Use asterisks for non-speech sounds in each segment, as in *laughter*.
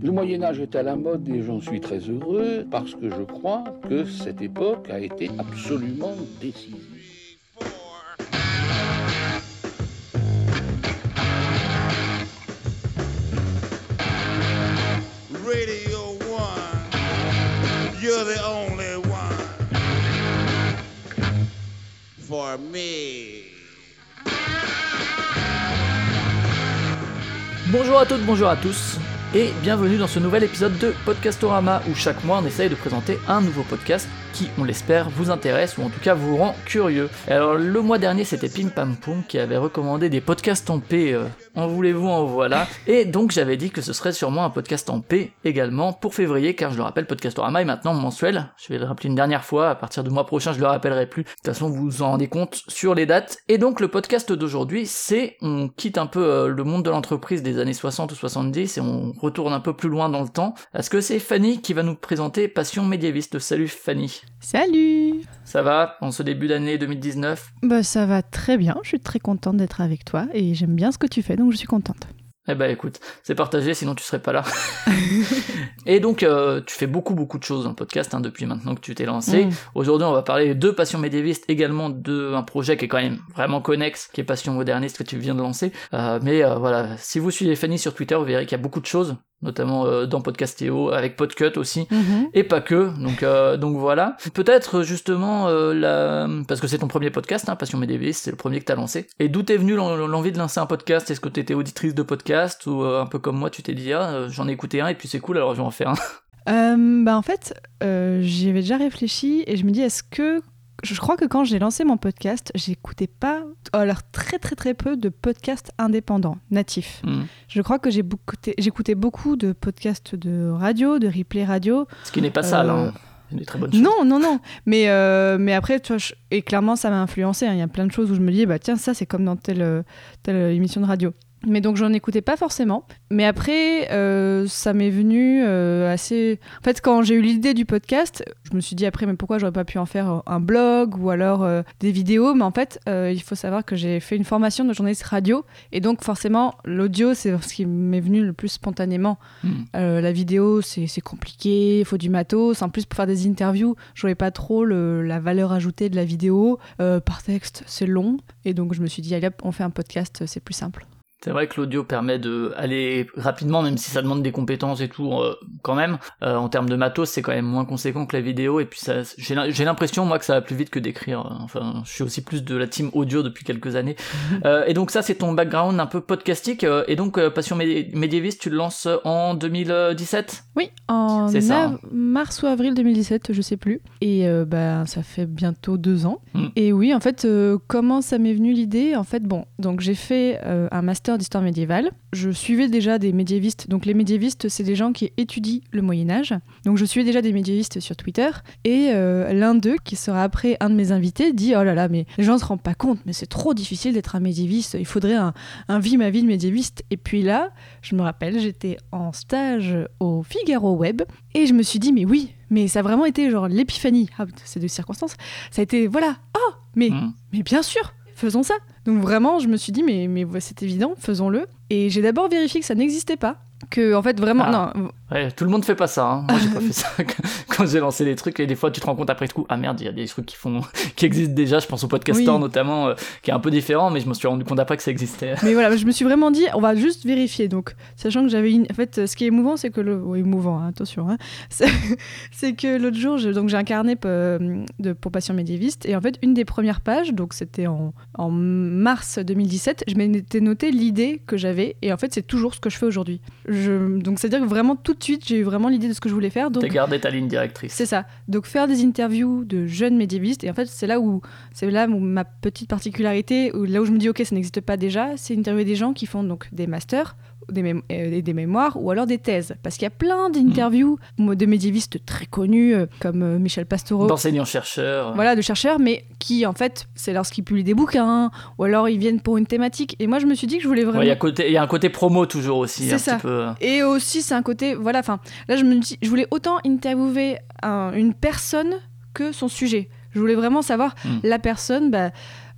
Le Moyen Âge est à la mode et j'en suis très heureux parce que je crois que cette époque a été absolument décisive. Radio One, you're the only one for me. Bonjour à toutes, bonjour à tous, et bienvenue dans ce nouvel épisode de Podcastorama où chaque mois on essaye de présenter un nouveau podcast qui, on l'espère, vous intéresse ou en tout cas vous rend curieux. Alors le mois dernier c'était Pim Pam Poum qui avait recommandé des podcasts en P, euh, en voulez-vous, en voilà, *laughs* et donc j'avais dit que ce serait sûrement un podcast en P également pour février car je le rappelle Podcastorama est maintenant mensuel, je vais le rappeler une dernière fois, à partir du mois prochain je le rappellerai plus, de toute façon vous vous en rendez compte sur les dates, et donc le podcast d'aujourd'hui c'est, on quitte un peu euh, le monde de l'entreprise des années 60 ou 70 et on retourne un peu plus loin dans le temps, est-ce que c'est Fanny qui va nous présenter Passion médiéviste? Salut Fanny Salut Ça va en ce début d'année 2019 Bah ça va très bien, je suis très contente d'être avec toi et j'aime bien ce que tu fais donc je suis contente. Eh ben écoute, c'est partagé, sinon tu serais pas là. *laughs* et donc euh, tu fais beaucoup beaucoup de choses dans le podcast hein, depuis maintenant que tu t'es lancé. Mm. Aujourd'hui on va parler de Passion médiéviste, également de un projet qui est quand même vraiment connexe, qui est Passion moderniste que tu viens de lancer. Euh, mais euh, voilà, si vous suivez Fanny sur Twitter, vous verrez qu'il y a beaucoup de choses, notamment euh, dans Podcastéo, avec Podcut aussi. Mhm. Et pas que, donc euh, donc voilà. Peut-être justement euh, la... parce que c'est ton premier podcast, hein, Passion médiéviste, c'est le premier que t'as lancé. Et d'où t'es venu l'en- l'envie de lancer un podcast? Est-ce que t'étais auditrice de podcast ou euh, un peu comme moi, tu t'es dit ah euh, j'en ai écouté un et puis c'est cool alors je vais en faire un? Euh, bah en fait, euh, j'y avais déjà réfléchi et je me dis est-ce que je crois que quand j'ai lancé mon podcast, j'écoutais pas, alors très très très peu de podcasts indépendants, natifs. Hmm. Je crois que j'écoutais beaucoup de podcasts de radio, de replay radio, Ce qui n'est pas sale, Euh, hein. Des très bonnes. Non, non, non. Mais, euh, mais après, tu vois, je- et clairement, ça m'a influencé. hein. Il y a plein de choses où je me dis, bah tiens, ça, c'est comme dans telle, telle euh, émission de radio. Mais donc, j'en écoutais pas forcément. Mais après, euh, ça m'est venu euh, assez. En fait, quand j'ai eu l'idée du podcast, je me suis dit après, mais pourquoi j'aurais pas pu en faire un blog ou alors euh, des vidéos? Mais en fait, euh, il faut savoir que j'ai fait une formation de journaliste radio. Et donc, forcément, l'audio, c'est ce qui m'est venu le plus spontanément. Hmm. Euh, la vidéo, c'est compliqué, il faut du matos. En plus, pour faire des interviews, je voyais pas trop le- la valeur ajoutée de la vidéo. Euh, par texte, c'est long. Et donc, je me suis dit, allez hop, on fait un podcast, c'est plus simple. C'est vrai que l'audio permet de aller rapidement, même si ça demande des compétences et tout, euh, quand même. Euh, en termes de matos, c'est quand même moins conséquent que la vidéo. Et puis ça, j'ai l'im- j'ai l'impression moi que ça va plus vite que d'écrire. Euh, Enfin, je suis aussi plus de la team audio depuis quelques années. *laughs* Euh, et donc ça, c'est ton background un peu podcastique. et donc Passion Médi- médiéviste, tu le lances en 2017. Oui, en ça, hein. mars ou avril 2017, je sais plus. Et ben, ça fait bientôt deux ans. Mm. Et oui, en fait, comment ça m'est venu l'idée? En fait, bon, donc j'ai fait un master d'histoire médiévale. Je suivais déjà des médiévistes. Donc les médiévistes, c'est des gens qui étudient le Moyen Âge. Donc je suivais déjà des médiévistes sur Twitter. Et euh, l'un d'eux, qui sera après un de mes invités, dit Oh là là, mais les gens se rendent pas compte, mais c'est trop difficile d'être un médiéviste. Il faudrait un, un vie ma vie de médiéviste. Et puis là, je me rappelle, j'étais en stage au Figaro Web et je me suis dit, mais oui, mais ça a vraiment été genre l'épiphanie. Ah, c'est de circonstances. Ça a été, voilà, oh, mais, Hmm. mais bien sûr, faisons ça. Donc vraiment, je me suis dit, mais, mais c'est évident, faisons-le. Et j'ai d'abord vérifié que ça n'existait pas. Que, en fait, vraiment, Ah. non, Ouais, tout le monde fait pas ça. Hein. Moi, j'ai pas fait ça *laughs* *laughs* quand j'ai lancé des trucs. Et des fois, tu te rends compte après coup, ah merde, il y a des trucs qui font, *laughs* qui existent déjà. Je pense au podcaster Oui. notamment, euh, qui est un peu différent, mais je me suis rendu compte après que ça existait. Mais voilà, je me suis vraiment dit, on va juste vérifier. Donc, sachant que j'avais une. En fait, ce qui est émouvant, c'est que le. oui, émouvant, hein, attention. hein. C'est que l'autre jour, je- donc j'ai un carnet euh, de, pour patients médiévistes. Et en fait, une des premières pages, donc c'était en, en mars 2017, je m'étais noté l'idée que j'avais. Et en fait, c'est toujours ce que je fais aujourd'hui. Je- Donc, c'est-à-dire que vraiment, tout de suite, j'ai eu vraiment l'idée de ce que je voulais faire. T'as gardé ta ligne directrice. c'est ça. Donc faire des interviews de jeunes médiévistes et en fait c'est là où c'est là où ma petite particularité où là où je me dis ok ça n'existe pas déjà, c'est interviewer des gens qui font donc des masters des, euh, des mémoires ou alors des thèses parce qu'il y a plein d'interviews de médiévistes très connus euh, comme euh, Michel Pastoureau D'enseignants-chercheurs. voilà, de chercheurs, mais qui, en fait, c'est lorsqu'ils publient des bouquins, ou alors ils viennent pour une thématique. Et moi, je me suis dit que je voulais vraiment. Ouais, il y a y un côté promo toujours aussi, C'est ça. petit peu. Et aussi, c'est un côté. Voilà, enfin, là, je me dis, je voulais autant interviewer un- une personne que son sujet. Je voulais vraiment savoir Mm. la personne, bah,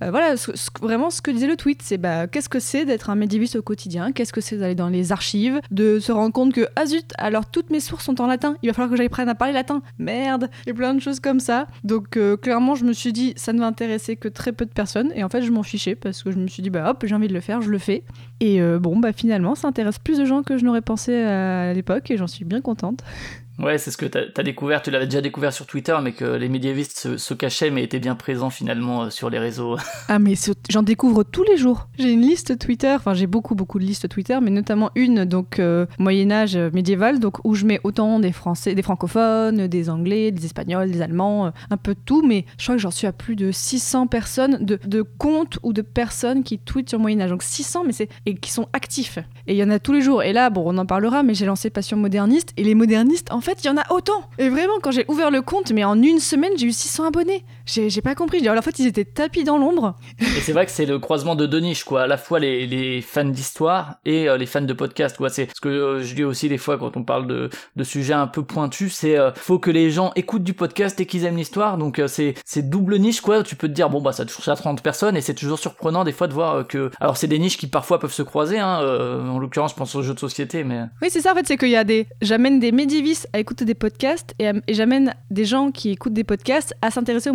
voilà, ce- ce- vraiment ce que disait le tweet, c'est bah, qu'est-ce que c'est d'être un médiéviste au quotidien? Qu'est-ce que c'est d'aller dans les archives, de se rendre compte que, ah zut, alors toutes mes sources sont en latin, il va falloir que j'aille prendre à parler latin. Merde Et plein de choses comme ça. Donc, euh, clairement, je me suis dit, ça ne va intéresser que très peu de personnes. Et en fait, je m'en fichais parce que je me suis dit, bah hop, j'ai envie de le faire, je le fais. Et euh, bon, bah finalement, ça intéresse plus de gens que je n'aurais pensé à l'époque et j'en suis bien contente. *laughs* Ouais, c'est ce que t'as as découvert, tu l'avais déjà découvert sur Twitter, mais que les médiévistes se, cachaient, mais étaient bien présents finalement euh, sur les réseaux. *laughs* Ah mais j'en découvre tous les jours. J'ai une liste Twitter, enfin j'ai beaucoup beaucoup de listes Twitter, mais notamment une donc euh, Moyen Âge euh, médiéval, donc où je mets autant des Français, des francophones, des Anglais, des Espagnols, des Allemands, euh, un peu tout, mais je crois que j'en suis à plus de 600 personnes de, de comptes ou de personnes qui tweetent sur Moyen Âge, donc 600 mais c'est et qui sont actifs. Et il y en a tous les jours. Et là bon on en parlera, mais j'ai lancé Passion moderniste et les modernistes en fait il y en a autant. Et vraiment quand j'ai ouvert le compte, mais en une semaine j'ai eu 600 abonnés. J'ai pas compris. Alors, en fait ils étaient tapis dans l'ombre. Et c'est vrai que c'est le croisement de deux niches, quoi. À la fois les, les fans d'histoire et euh, les fans de podcast, quoi. C'est ce que euh, je dis aussi des fois quand on parle de, de sujets un peu pointus, c'est euh, faut que les gens écoutent du podcast et qu'ils aiment l'histoire. Donc euh, c'est c'est double niche, quoi. Tu peux te dire bon bah ça touche à 30 personnes et c'est toujours surprenant des fois de voir que alors c'est des niches qui parfois peuvent se croiser. Hein, en l'occurrence, je pense aux jeux de société, mais Oui, c'est ça en fait, c'est qu'il y a des. J'amène des médiévistes à écouter des podcasts et, et j'amène des gens qui écoutent des podcasts à s'intéresser au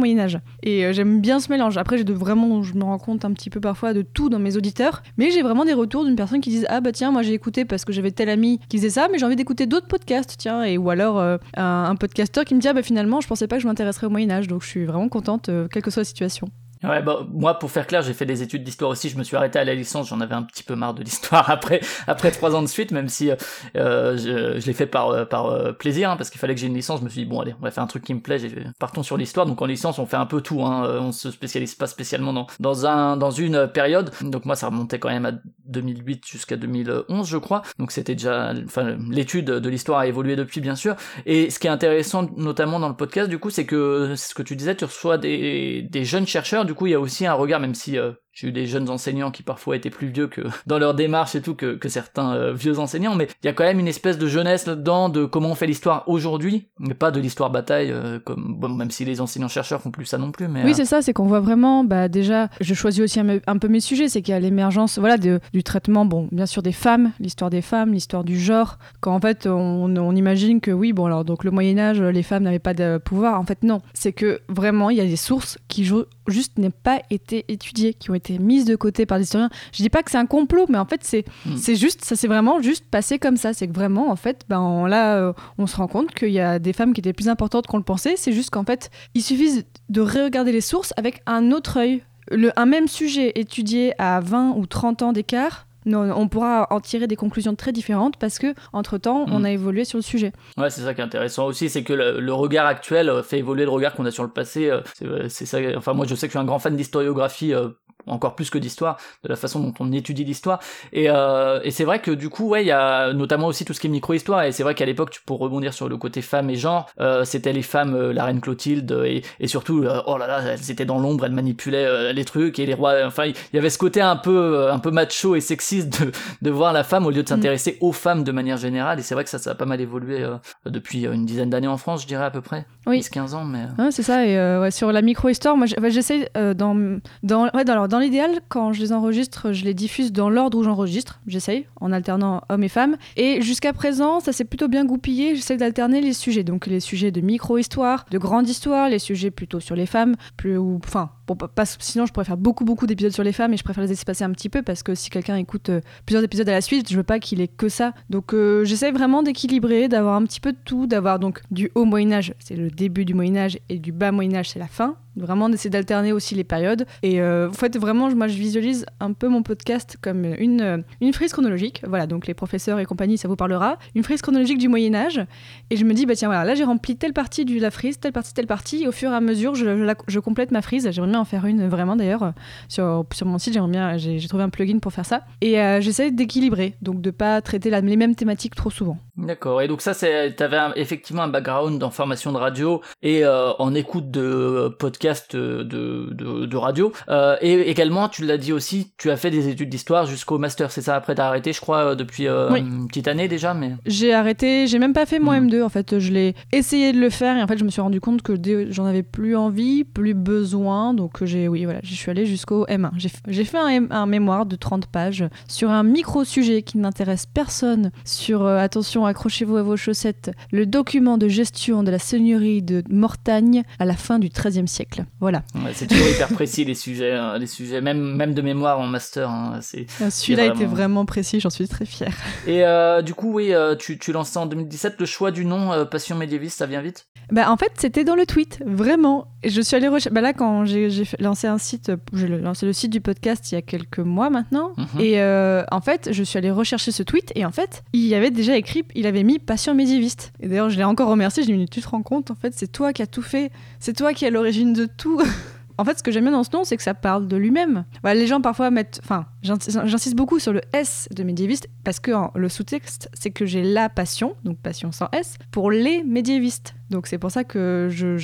Et euh, j'aime bien ce mélange. Après, de vraiment, je me rends compte un petit peu parfois de tout dans mes auditeurs, mais j'ai vraiment des retours d'une personne qui disent Ah bah tiens, moi j'ai écouté parce que j'avais tel ami qui faisait ça, mais j'ai envie d'écouter d'autres podcasts, tiens. Et ou alors euh, un, un podcasteur qui me dit Ah bah finalement, je pensais pas que je m'intéresserais au Moyen-Âge, donc je suis vraiment contente, euh, quelle que soit la situation. Ouais, bah, moi, pour faire clair, j'ai fait des études d'histoire aussi. Je me suis arrêté à la licence. J'en avais un petit peu marre de l'histoire *laughs* après, après trois ans de suite, même si euh, je, je l'ai fait par, euh, par euh, plaisir, hein, parce qu'il fallait que j'ai une licence. Je me suis dit, bon, allez, on va faire un truc qui me plaît. Partons sur l'histoire. Donc, en licence, on fait un peu tout. Hein. Euh, On se spécialise pas spécialement dans, dans, un, dans une période. Donc, moi, ça remontait quand même à 2008 jusqu'à 2011, je crois. Donc, c'était déjà, enfin, l'étude de l'histoire a évolué depuis, bien sûr. Et ce qui est intéressant, notamment dans le podcast, du coup, c'est que, c'est ce que tu disais, tu reçois des, des jeunes chercheurs. Du coup, il y a aussi un regard, même si euh, j'ai eu des jeunes enseignants qui parfois étaient plus vieux que *laughs* dans leur démarche et tout que, que certains euh, vieux enseignants, mais il y a quand même une espèce de jeunesse là-dedans de comment on fait l'histoire aujourd'hui, mais pas de l'histoire bataille, euh, comme bon, même si les enseignants-chercheurs font plus ça non plus. Mais Oui, euh, c'est ça, c'est qu'on voit vraiment, bah, déjà, je choisis aussi un, un peu mes sujets, c'est qu'il y a l'émergence voilà, de- du traitement, bon, bien sûr, des femmes, l'histoire des femmes, l'histoire du genre, quand en fait, on, on imagine que oui, bon, alors, donc le Moyen-Âge, les femmes n'avaient pas de pouvoir. En fait, non. C'est que vraiment, il y a des sources qui ju- juste n'ont pas été étudiées, qui ont été mises de côté par des historiens. Je dis pas que c'est un complot, mais en fait, c'est Mm. c'est juste, ça s'est vraiment juste passé comme ça. C'est que vraiment, en fait, ben, on- là, euh, on se rend compte qu'il y a des femmes qui étaient plus importantes qu'on le pensait. C'est juste qu'en fait, il suffit de regarder les sources avec un autre œil. Le, un même sujet étudié à 20 ou 30 ans d'écart, non, on pourra en tirer des conclusions très différentes parce que entre temps, on Mm. a évolué sur le sujet. Ouais, c'est ça qui est intéressant aussi, c'est que le, le regard actuel euh, fait évoluer le regard qu'on a sur le passé. euh, c'est ça. Enfin, moi, je sais que je suis un grand fan d'historiographie. Encore plus que d'histoire, de la façon dont on étudie l'histoire. Et, euh, et c'est vrai que du coup, ouais, il y a notamment aussi tout ce qui est micro-histoire. Et c'est vrai qu'à l'époque, tu pour rebondir sur le côté femmes et genre, euh, c'était les femmes, euh, la reine Clotilde, euh, et, et surtout, euh, oh là là, elles étaient dans l'ombre, elles manipulaient les trucs et les rois. Enfin, il y avait ce côté un peu, un peu macho et sexiste de, de voir la femme au lieu de s'intéresser aux femmes de manière générale. Et c'est vrai que ça, ça a pas mal évolué euh, depuis une dizaine d'années en France, je dirais à peu près. Oui. 10-15 ans, mais. Ouais, c'est ça. Et euh, ouais, sur la micro-histoire, moi, j'essaie euh, dans, dans, ouais, dans, alors, dans l'idéal, quand je les enregistre, je les diffuse dans l'ordre où j'enregistre. J'essaye, en alternant hommes et femmes. Et jusqu'à présent, ça s'est plutôt bien goupillé. J'essaie d'alterner les sujets. Donc les sujets de micro-histoire, de grande histoire, les sujets plutôt sur les femmes. Plus, ou, enfin, bon, pas- sinon, je pourrais faire beaucoup, beaucoup d'épisodes sur les femmes et je préfère les espacer un petit peu parce que si quelqu'un écoute euh, plusieurs épisodes à la suite, je veux pas qu'il ait que ça. Donc euh, j'essaie vraiment d'équilibrer, d'avoir un petit peu de tout, d'avoir donc du haut Moyen-Âge, c'est le début du Moyen-Âge, et du bas Moyen-Âge, c'est la fin. Vraiment d'essayer d'alterner aussi les périodes. Et euh, en fait, vraiment, moi, je visualise un peu mon podcast comme une, euh, une frise chronologique. Voilà, donc les professeurs et compagnie, ça vous parlera. Une frise chronologique du Moyen-Âge. Et je me dis, bah tiens, voilà, là, j'ai rempli telle partie de la frise, telle partie, telle partie. Au fur et à mesure, je, complète ma frise. Bien en faire une, vraiment, d'ailleurs. Sur, sur mon site, j'aimerais bien, j'ai trouvé un plugin pour faire ça. Et euh, j'essaie d'équilibrer, donc de pas traiter la- les mêmes thématiques trop souvent. D'accord. Et donc ça, c'est, t'avais un- effectivement un background en formation de radio et euh, en écoute de euh, podcasts euh, de, de, de radio. Euh, et également, tu l'as dit aussi, tu as fait des études d'histoire jusqu'au master. C'est ça. Après, t'as arrêté, je crois, depuis euh, Oui. une petite année déjà, mais. J'ai arrêté, j'ai même pas fait mon Mm. M2 en fait, je l'ai essayé de le faire et en fait je me suis rendu compte que j'en avais plus envie, plus besoin, donc donc j'ai, oui, voilà, je suis allée jusqu'au M1. J'ai, fait un, un mémoire de 30 pages sur un micro-sujet qui n'intéresse personne, sur, euh, attention, accrochez-vous à vos chaussettes, le document de gestion de la seigneurie de Mortagne à la fin du XIIIe siècle. Voilà. Ouais, c'est toujours hyper précis les sujets, hein, les sujets, même, même de mémoire en master. hein, c'est... Ah, Celui-là vraiment- était vraiment précis, j'en suis très fière. Et euh, du coup, oui, euh, tu, tu lances ça en 2017. Le choix du nom Passion médiéviste, ça vient vite? Bah, en fait, c'était dans le tweet, vraiment. Et je suis allée rechercher. Bah, là, quand j'ai lancé un site, j'ai lancé le site du podcast il y a quelques mois maintenant. Mhm. Et euh, en fait, je suis allée rechercher ce tweet. Et en fait, il y avait déjà écrit, il avait mis Passion médiéviste. Et d'ailleurs, je l'ai encore remercié. Je lui ai dit, tu te rends compte, en fait, c'est toi qui as tout fait. C'est toi qui es à l'origine de tout. *laughs* En fait, ce que j'aime bien dans ce nom, c'est que ça parle de lui-même. Voilà, les gens parfois mettent. Enfin, j'insiste beaucoup sur le S de médiéviste parce que en- le sous-texte, c'est que j'ai la passion, donc passion sans S, pour les médiévistes. Donc c'est pour ça que je,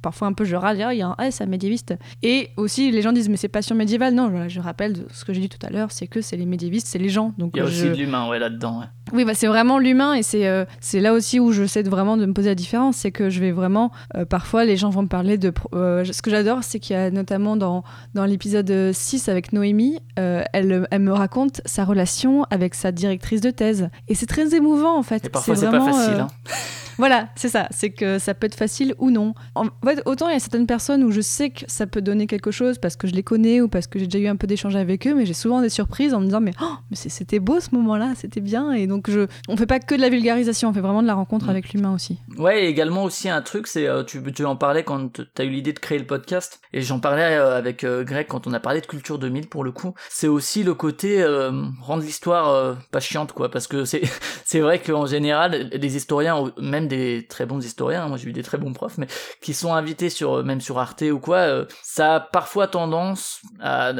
parfois un peu je râle, Ah, il y a un S à médiéviste. Et aussi, les gens disent, mais c'est passion médiévale. Non, je, je rappelle ce que j'ai dit tout à l'heure, c'est que c'est les médiévistes, c'est les gens. Donc Il y a je- aussi de l'humain ouais, là-dedans. ouais. oui, bah, c'est vraiment l'humain et c'est euh, là aussi où je sais vraiment de me poser la différence. C'est que je vais vraiment, euh, parfois, les gens vont me parler de. euh, ce que j'adore, c'est qu'il y a notamment dans, dans l'épisode 6 avec Noémie, euh, elle, elle me raconte sa relation avec sa directrice de thèse. Et c'est très émouvant en fait. Et parfois, c'est pas facile. euh, hein. *laughs* voilà, c'est ça. C'est que ça peut être facile ou non. En fait, autant il y a certaines personnes où je sais que ça peut donner quelque chose parce que je les connais ou parce que j'ai déjà eu un peu d'échange avec eux, mais j'ai souvent des surprises en me disant mais, oh, mais c'était beau ce moment-là, c'était bien. Et donc je, on fait pas que de la vulgarisation, on fait vraiment de la rencontre Mm. avec l'humain aussi. Ouais, et également aussi un truc, c'est euh, tu, tu en parlais quand t- t'as eu l'idée de créer le podcast, et j'en parlais euh, avec euh, Greg quand on a parlé de Culture 2000 pour le coup. C'est aussi le côté euh, rendre l'histoire euh, pas chiante, quoi, parce que c'est *laughs* c'est vrai qu'en général, les historiens, même des très bons historiens, hein, moi j'ai eu des très bons profs, mais qui sont invités sur euh, même sur Arte ou quoi, ça a parfois tendance à,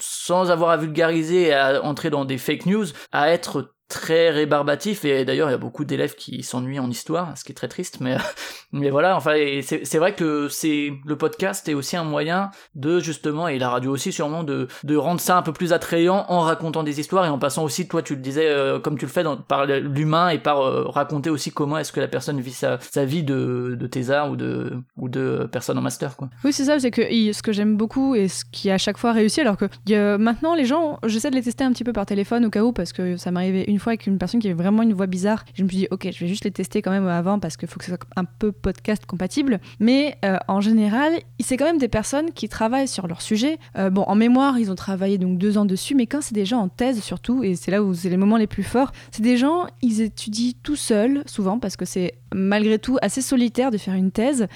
sans avoir à vulgariser à entrer dans des fake news, à être très rébarbatif et d'ailleurs il y a beaucoup d'élèves qui s'ennuient en histoire ce qui est très triste mais *laughs* mais voilà enfin c'est vrai que c'est le podcast est aussi un moyen de justement et la radio aussi sûrement de de rendre ça un peu plus attrayant en racontant des histoires et en passant aussi toi tu le disais euh, comme tu le fais par l'humain et par euh, raconter aussi comment est-ce que la personne vit sa, vie de de thésard ou de ou de personne en master quoi. Oui, c'est ça, c'est que ce que j'aime beaucoup et ce qui à chaque fois réussi, alors que maintenant les gens, j'essaie de les tester un petit peu par téléphone au cas où, parce que ça m'arrivait une fois avec une personne qui avait vraiment une voix bizarre. Je me suis dit, ok, je vais juste les tester quand même avant parce qu'il faut que ce soit un peu podcast compatible. Mais euh, en général, c'est quand même des personnes qui travaillent sur leur sujet. Euh, bon, en mémoire, ils ont travaillé donc deux ans dessus, mais quand c'est des gens en thèse surtout, et c'est là où c'est les moments les plus forts, c'est des gens, ils étudient tout seuls, souvent, parce que c'est malgré tout assez solitaire de faire une thèse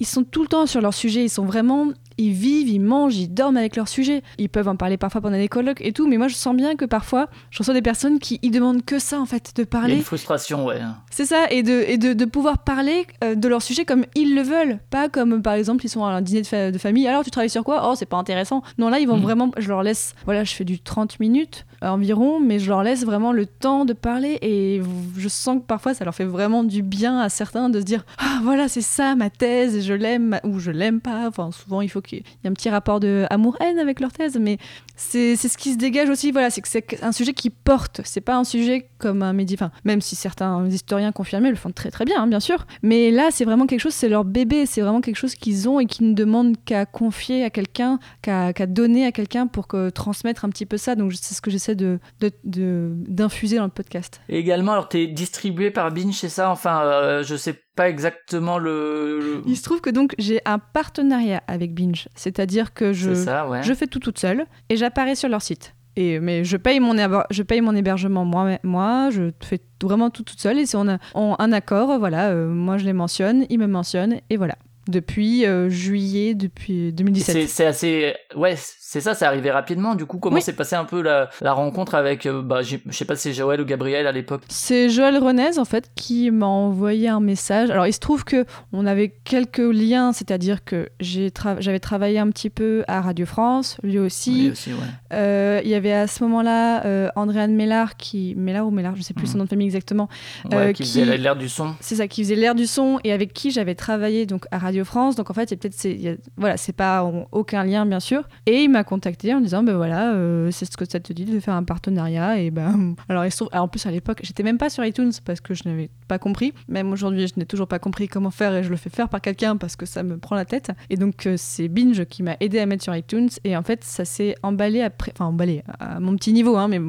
ils sont tout le temps sur leur sujet, ils sont vraiment, ils vivent, ils mangent, ils dorment avec leur sujet. Ils peuvent en parler parfois pendant des colloques et tout, mais moi je sens bien que parfois, je reçois des personnes qui ils demandent que ça en fait, de il y a parler. une frustration ouais C'est ça, et de, et de, de pouvoir parler euh, de leur sujet comme ils le veulent, pas comme par exemple ils sont à un dîner de, fa- de famille, alors tu travailles sur quoi? Oh, c'est pas intéressant. Non, là ils vont Mhm. vraiment, je leur laisse, voilà, je fais du 30 minutes euh, environ, mais je leur laisse vraiment le temps de parler et je sens que parfois ça leur fait vraiment du bien à certains de se dire Ah, voilà, c'est ça ma thèse, je l'aime ou je l'aime pas. Enfin, souvent il faut qu'il y ait un petit rapport de amour-haine avec leur thèse, mais c'est ce qui se dégage aussi, voilà, c'est que c'est un sujet qui porte, c'est pas un sujet comme un médi, enfin, même si certains historiens confirmés le font très très bien, hein, bien sûr, mais là c'est vraiment quelque chose, c'est leur bébé, c'est vraiment quelque chose qu'ils ont et qui ne demandent qu'à confier à quelqu'un, qu'à donner à quelqu'un pour que transmettre un petit peu ça, donc c'est ce que j'essaie de d'infuser dans le podcast. Et également, alors t'es distribué par Binge, c'est ça? Enfin, euh, je sais pas exactement le. le- Il se trouve que donc j'ai un partenariat avec Binge, c'est-à-dire que je C'est ça, ouais. Je fais tout toute seule et j'apparais sur leur site. Et, mais je paye, mon je paye mon hébergement moi, moi je fais vraiment tout toute seule. Et si on a un accord, voilà, euh, moi je les mentionne, ils me mentionnent, et voilà. Depuis euh, juillet, depuis Et 2017. C'est assez. Ouais, c'est ça, c'est arrivé rapidement. Du coup, comment Oui. s'est passé un peu la, la rencontre avec. euh, bah, je sais pas si c'est Joël ou Gabriel à l'époque. C'est Joël Renez en fait qui m'a envoyé un message. Alors il se trouve que on avait quelques liens, c'est-à-dire que tra- j'avais travaillé un petit peu à Radio France, lui aussi. Lui aussi, ouais. Euh, il y avait à ce moment-là euh, Andréane Mélard qui Mélard ou Mélard, je sais plus Mhm. son nom de famille exactement. Ouais, qui qui- faisait l'air du son. C'est ça qui faisait l'air du son et avec qui j'avais travaillé donc à Radio France, donc en fait, il y a peut-être, y a- voilà, c'est pas aucun lien bien sûr. Et il m'a contacté en disant, ben voilà, euh, c'est ce que ça te dit de faire un partenariat. Et ben, *laughs* alors il se trouve, en plus à l'époque, j'étais même pas sur iTunes parce que je n'avais pas compris. Même aujourd'hui, je n'ai toujours pas compris comment faire et je le fais faire par quelqu'un parce que ça me prend la tête. Et donc euh, c'est Binge qui m'a aidé à mettre sur iTunes. Et en fait, ça s'est emballé après, enfin emballé à mon petit niveau, hein, mais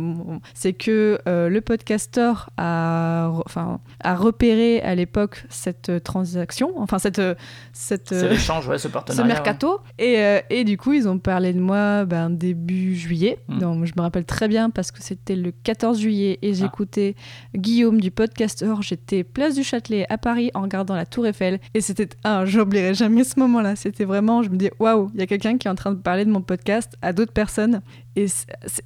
c'est que euh, le podcaster a, enfin, a repéré à l'époque cette transaction, enfin cette, cette, euh, ouais, ce ce partenariat. ouais. mercato. Et, euh, et du coup, ils ont parlé de moi ben, début juillet. Mm. Donc, je me rappelle très bien parce que c'était le 14 juillet et Ah. j'écoutais Guillaume du podcaster. J'étais place du Châtelet à Paris en regardant la Tour Eiffel. Et c'était. Ah, j'oublierai jamais ce moment-là. C'était vraiment. Je me dis, waouh, il y a quelqu'un qui est en train de parler de mon podcast à d'autres personnes. Et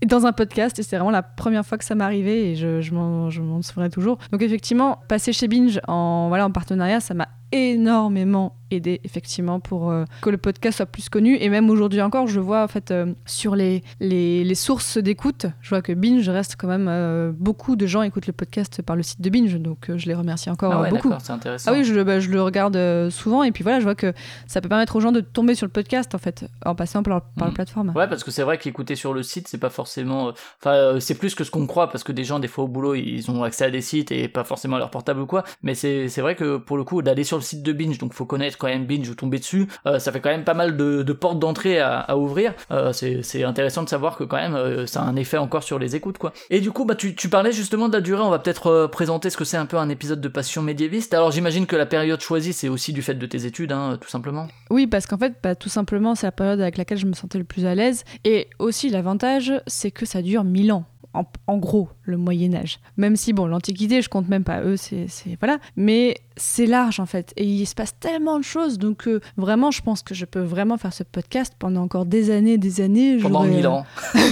dans un podcast. Et c'est vraiment la première fois que ça m'est arrivé et je, je m'en souviendrai toujours. Donc, effectivement, passer chez Binge en, voilà, en partenariat, ça m'a énormément aidé effectivement pour euh, que le podcast soit plus connu et même aujourd'hui encore je vois en fait euh, sur les, les, les sources d'écoute je vois que Binge reste quand même euh, beaucoup de gens écoutent le podcast par le site de Binge donc je les remercie encore Ah ouais, beaucoup c'est intéressant. ah oui, je, bah, je le regarde souvent et puis voilà, je vois que ça peut permettre aux gens de tomber sur le podcast en fait, en passant par, par la Mhm. plateforme. Ouais, parce que c'est vrai qu'écouter sur le site, c'est pas forcément. Enfin, c'est plus que ce qu'on croit, parce que des gens, des fois au boulot, ils ont accès à des sites et pas forcément à leur portable ou quoi. Mais c'est c'est vrai que pour le coup, d'aller sur le site de Binge, donc faut connaître quand même Binge ou tomber dessus, euh, ça fait quand même pas mal de, portes d'entrée à, ouvrir. Euh, c'est intéressant de savoir que quand même, euh, ça a un effet encore sur les écoutes, quoi. Et du coup, bah, tu, parlais justement de la durée, on va peut-être présenter ce que c'est un peu un épisode de passion médiéviste. Alors j'imagine que la période choisie, c'est aussi du fait de tes études, hein, tout simplement. Oui, parce qu'en fait, bah, tout simplement, c'est la période avec laquelle je me sentais le plus à l'aise. Et aussi, l'avantage, c'est que ça dure 1000 ans. En, en gros, le Moyen Âge. Même si, bon, l'Antiquité, je compte même pas eux, c'est... Voilà. Mais c'est large, en fait. Et il se passe tellement de choses. Donc, euh, vraiment, je pense que je peux vraiment faire ce podcast pendant encore des années, des années. Pendant J'aurais- 1000 ans. *laughs*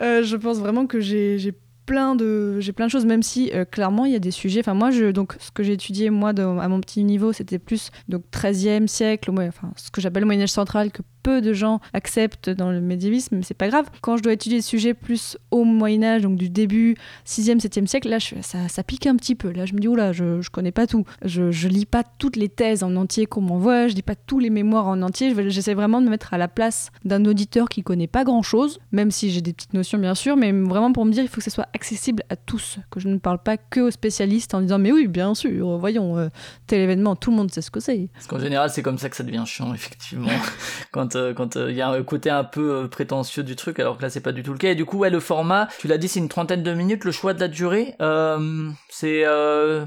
Euh, je pense vraiment que j'ai plein de j'ai plein de choses même si euh, clairement il y a des sujets enfin moi je donc ce que j'ai étudié moi à mon petit niveau c'était plus donc 13e siècle enfin ce que j'appelle le Moyen Âge central que peu de gens acceptent dans le médiévisme mais c'est pas grave. Quand je dois étudier des sujets plus au Moyen Âge donc du début 6e 7e siècle là je, ça, ça pique un petit peu. Là je me dis oula je, je connais pas tout. Je, je lis pas toutes les thèses en entier qu'on m'envoie je lis pas tous les mémoires en entier. J'essaie vraiment de me mettre à la place d'un auditeur qui connaît pas grand chose même si j'ai des petites notions bien sûr mais vraiment pour me dire il faut que ce soit accessible à tous que je ne parle pas que aux spécialistes en disant mais oui bien sûr voyons euh, tel événement tout le monde sait ce que c'est. Parce qu'en général, c'est comme ça que ça devient chiant, effectivement. *laughs* quand quand euh, il y a un côté un peu euh, prétentieux du truc, alors que là, c'est pas du tout le cas. Et du coup, ouais, le format, tu l'as dit, c'est une trentaine de minutes. Le choix de la durée, euh, c'est euh,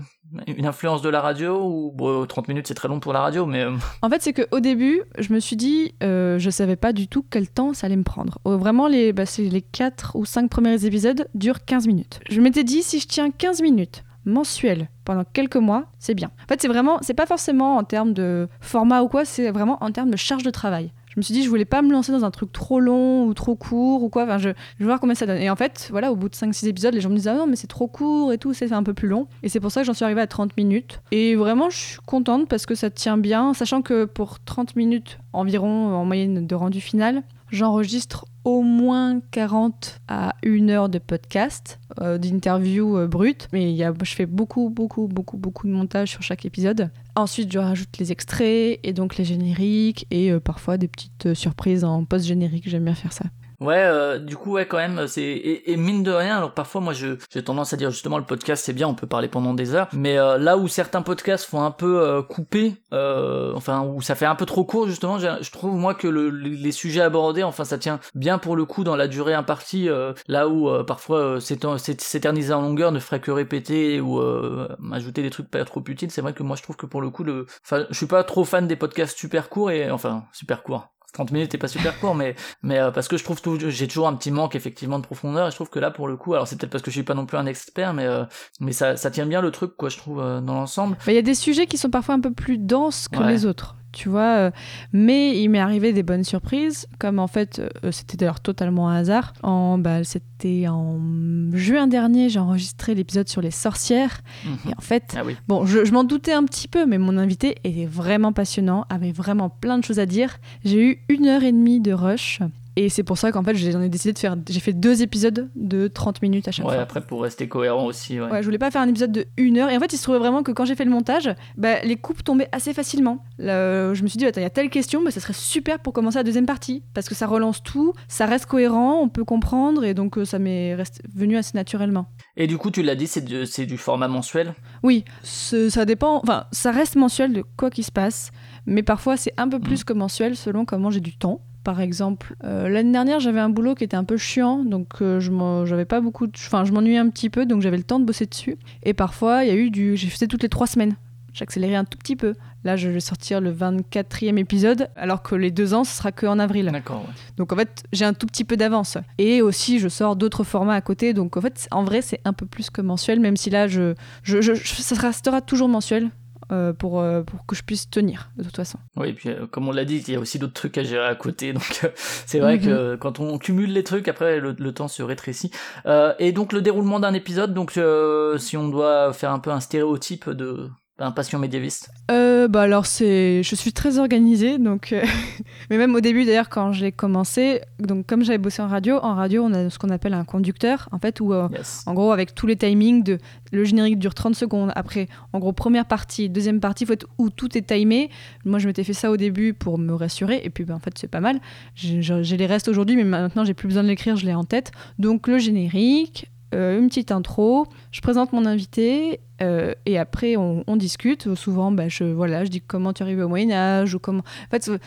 une influence de la radio ou bon, 30 minutes, c'est très long pour la radio, mais euh, En fait, c'est qu'au début, je me suis dit, euh, je savais pas du tout quel temps ça allait me prendre. Euh, vraiment, les, bah, les 4 ou 5 premiers épisodes durent 15 minutes. Je m'étais dit, si je tiens 15 minutes mensuelles pendant quelques mois, c'est bien. En fait, c'est vraiment, c'est pas forcément en termes de format ou quoi, c'est vraiment en termes de charge de travail. Je me suis dit, je voulais pas me lancer dans un truc trop long ou trop court ou quoi. Enfin, je, je voir combien ça donne. Et en fait, voilà, au bout de 5-6 épisodes, les gens me disent, ah non, mais c'est trop court et tout, c'est un peu plus long. Et c'est pour ça que j'en suis arrivée à 30 minutes. Et vraiment, je suis contente parce que ça tient bien, sachant que pour 30 minutes environ en moyenne de rendu final, j'enregistre au moins 40 à 1 heure de podcast, euh, d'interviews euh, brutes. Mais y a, je fais beaucoup, beaucoup, beaucoup, beaucoup de montage sur chaque épisode. Ensuite, je rajoute les extraits et donc les génériques et euh, parfois des petites euh, surprises en post-générique. J'aime bien faire ça. Ouais, euh, du coup, ouais, quand même, c'est et, et mine de rien. Alors parfois, moi, je j'ai tendance à dire justement le podcast c'est bien, on peut parler pendant des heures. Mais euh, là où certains podcasts font un peu euh, couper, euh, enfin où ça fait un peu trop court justement, je trouve moi que le, les sujets abordés, enfin ça tient bien pour le coup dans la durée impartie. euh, là où euh, parfois euh, s'éter- s'ét- s'éterniser en longueur ne ferait que répéter ou euh, ajouter des trucs pas trop utiles. C'est vrai que moi je trouve que pour le coup, le, enfin, je suis pas trop fan des podcasts super courts et enfin super courts. 30 minutes est pas super court, mais mais euh, parce que je trouve tout, j'ai toujours un petit manque effectivement de profondeur et je trouve que là pour le coup, alors c'est peut-être parce que je suis pas non plus un expert, mais euh, mais ça ça tient bien le truc quoi, je trouve euh, dans l'ensemble. Bah, Il y a des sujets qui sont parfois un peu plus denses que Ouais. les autres, tu vois. euh, mais il m'est arrivé des bonnes surprises, comme en fait, euh, c'était d'ailleurs totalement un hasard. En, bah, c'était en juin dernier, j'ai enregistré l'épisode sur les sorcières. Mhm. Et en fait, Ah oui. bon, je, je m'en doutais un petit peu, mais mon invité était vraiment passionnant, avait vraiment plein de choses à dire. J'ai eu une heure et demie de rush. Et c'est pour ça qu'en fait, j'en ai décidé de faire. J'ai fait deux épisodes de 30 minutes à chaque Ouais, fois. après pour rester cohérent aussi. Ouais. Ouais, je voulais pas faire un épisode de une heure. Et en fait, il se trouvait vraiment que quand j'ai fait le montage, bah, les coupes tombaient assez facilement. Là, je me suis dit, attends, il y a telle question, bah, ça serait super pour commencer la deuxième partie. Parce que ça relance tout, ça reste cohérent, on peut comprendre. Et donc, euh, ça m'est venu assez naturellement. Et du coup, tu l'as dit, c'est du, format mensuel? Oui, ça dépend. Enfin, ça reste mensuel de quoi qu'il se passe. Mais parfois, c'est un peu plus que mensuel selon comment j'ai du temps. Par exemple, euh, l'année dernière, j'avais un boulot qui était un peu chiant, donc euh, je j'avais pas beaucoup, de... enfin, je m'ennuyais un petit peu, donc j'avais le temps de bosser dessus. Et parfois, il y a eu du, j'ai fait toutes les trois semaines. J'accélérais un tout petit peu. Là, je vais sortir le 24e épisode, alors que les deux ans, ce sera que en avril. D'accord. ouais. Donc en fait, j'ai un tout petit peu d'avance. Et aussi, je sors d'autres formats à côté. Donc en fait, en vrai, c'est un peu plus que mensuel, même si là, je, je- je- ça restera toujours mensuel euh, pour, euh, pour que je puisse tenir, de toute façon. Oui, et puis euh, comme on l'a dit, il y a aussi d'autres trucs à gérer à côté. *laughs* Donc c'est vrai Mhm. que euh, quand on cumule les trucs, après le, le temps se rétrécit. Et donc le déroulement d'un épisode, donc si on doit faire un peu un stéréotype de d'un patient médiéviste? Euh, bah alors c'est, je suis très organisée, donc euh, *laughs* mais même au début d'ailleurs quand j'ai commencé, donc comme j'avais bossé en radio, en radio on a ce qu'on appelle un conducteur, en fait où euh, Yes. En gros, avec tous les timings, de, le générique dure 30 secondes. Après, en gros, première partie, deuxième partie, faut être où tout est timé. Moi, je m'étais fait ça au début pour me rassurer. Et puis, ben, en fait, c'est pas mal. J'ai les restes aujourd'hui, mais maintenant, j'ai plus besoin de l'écrire, je l'ai en tête. Donc, le générique, euh, une petite intro, je présente mon invité. euh, et après, on, discute. Souvent, bah, je, voilà, je dis comment tu es arrivé au Moyen-Âge comment. En fait, euh,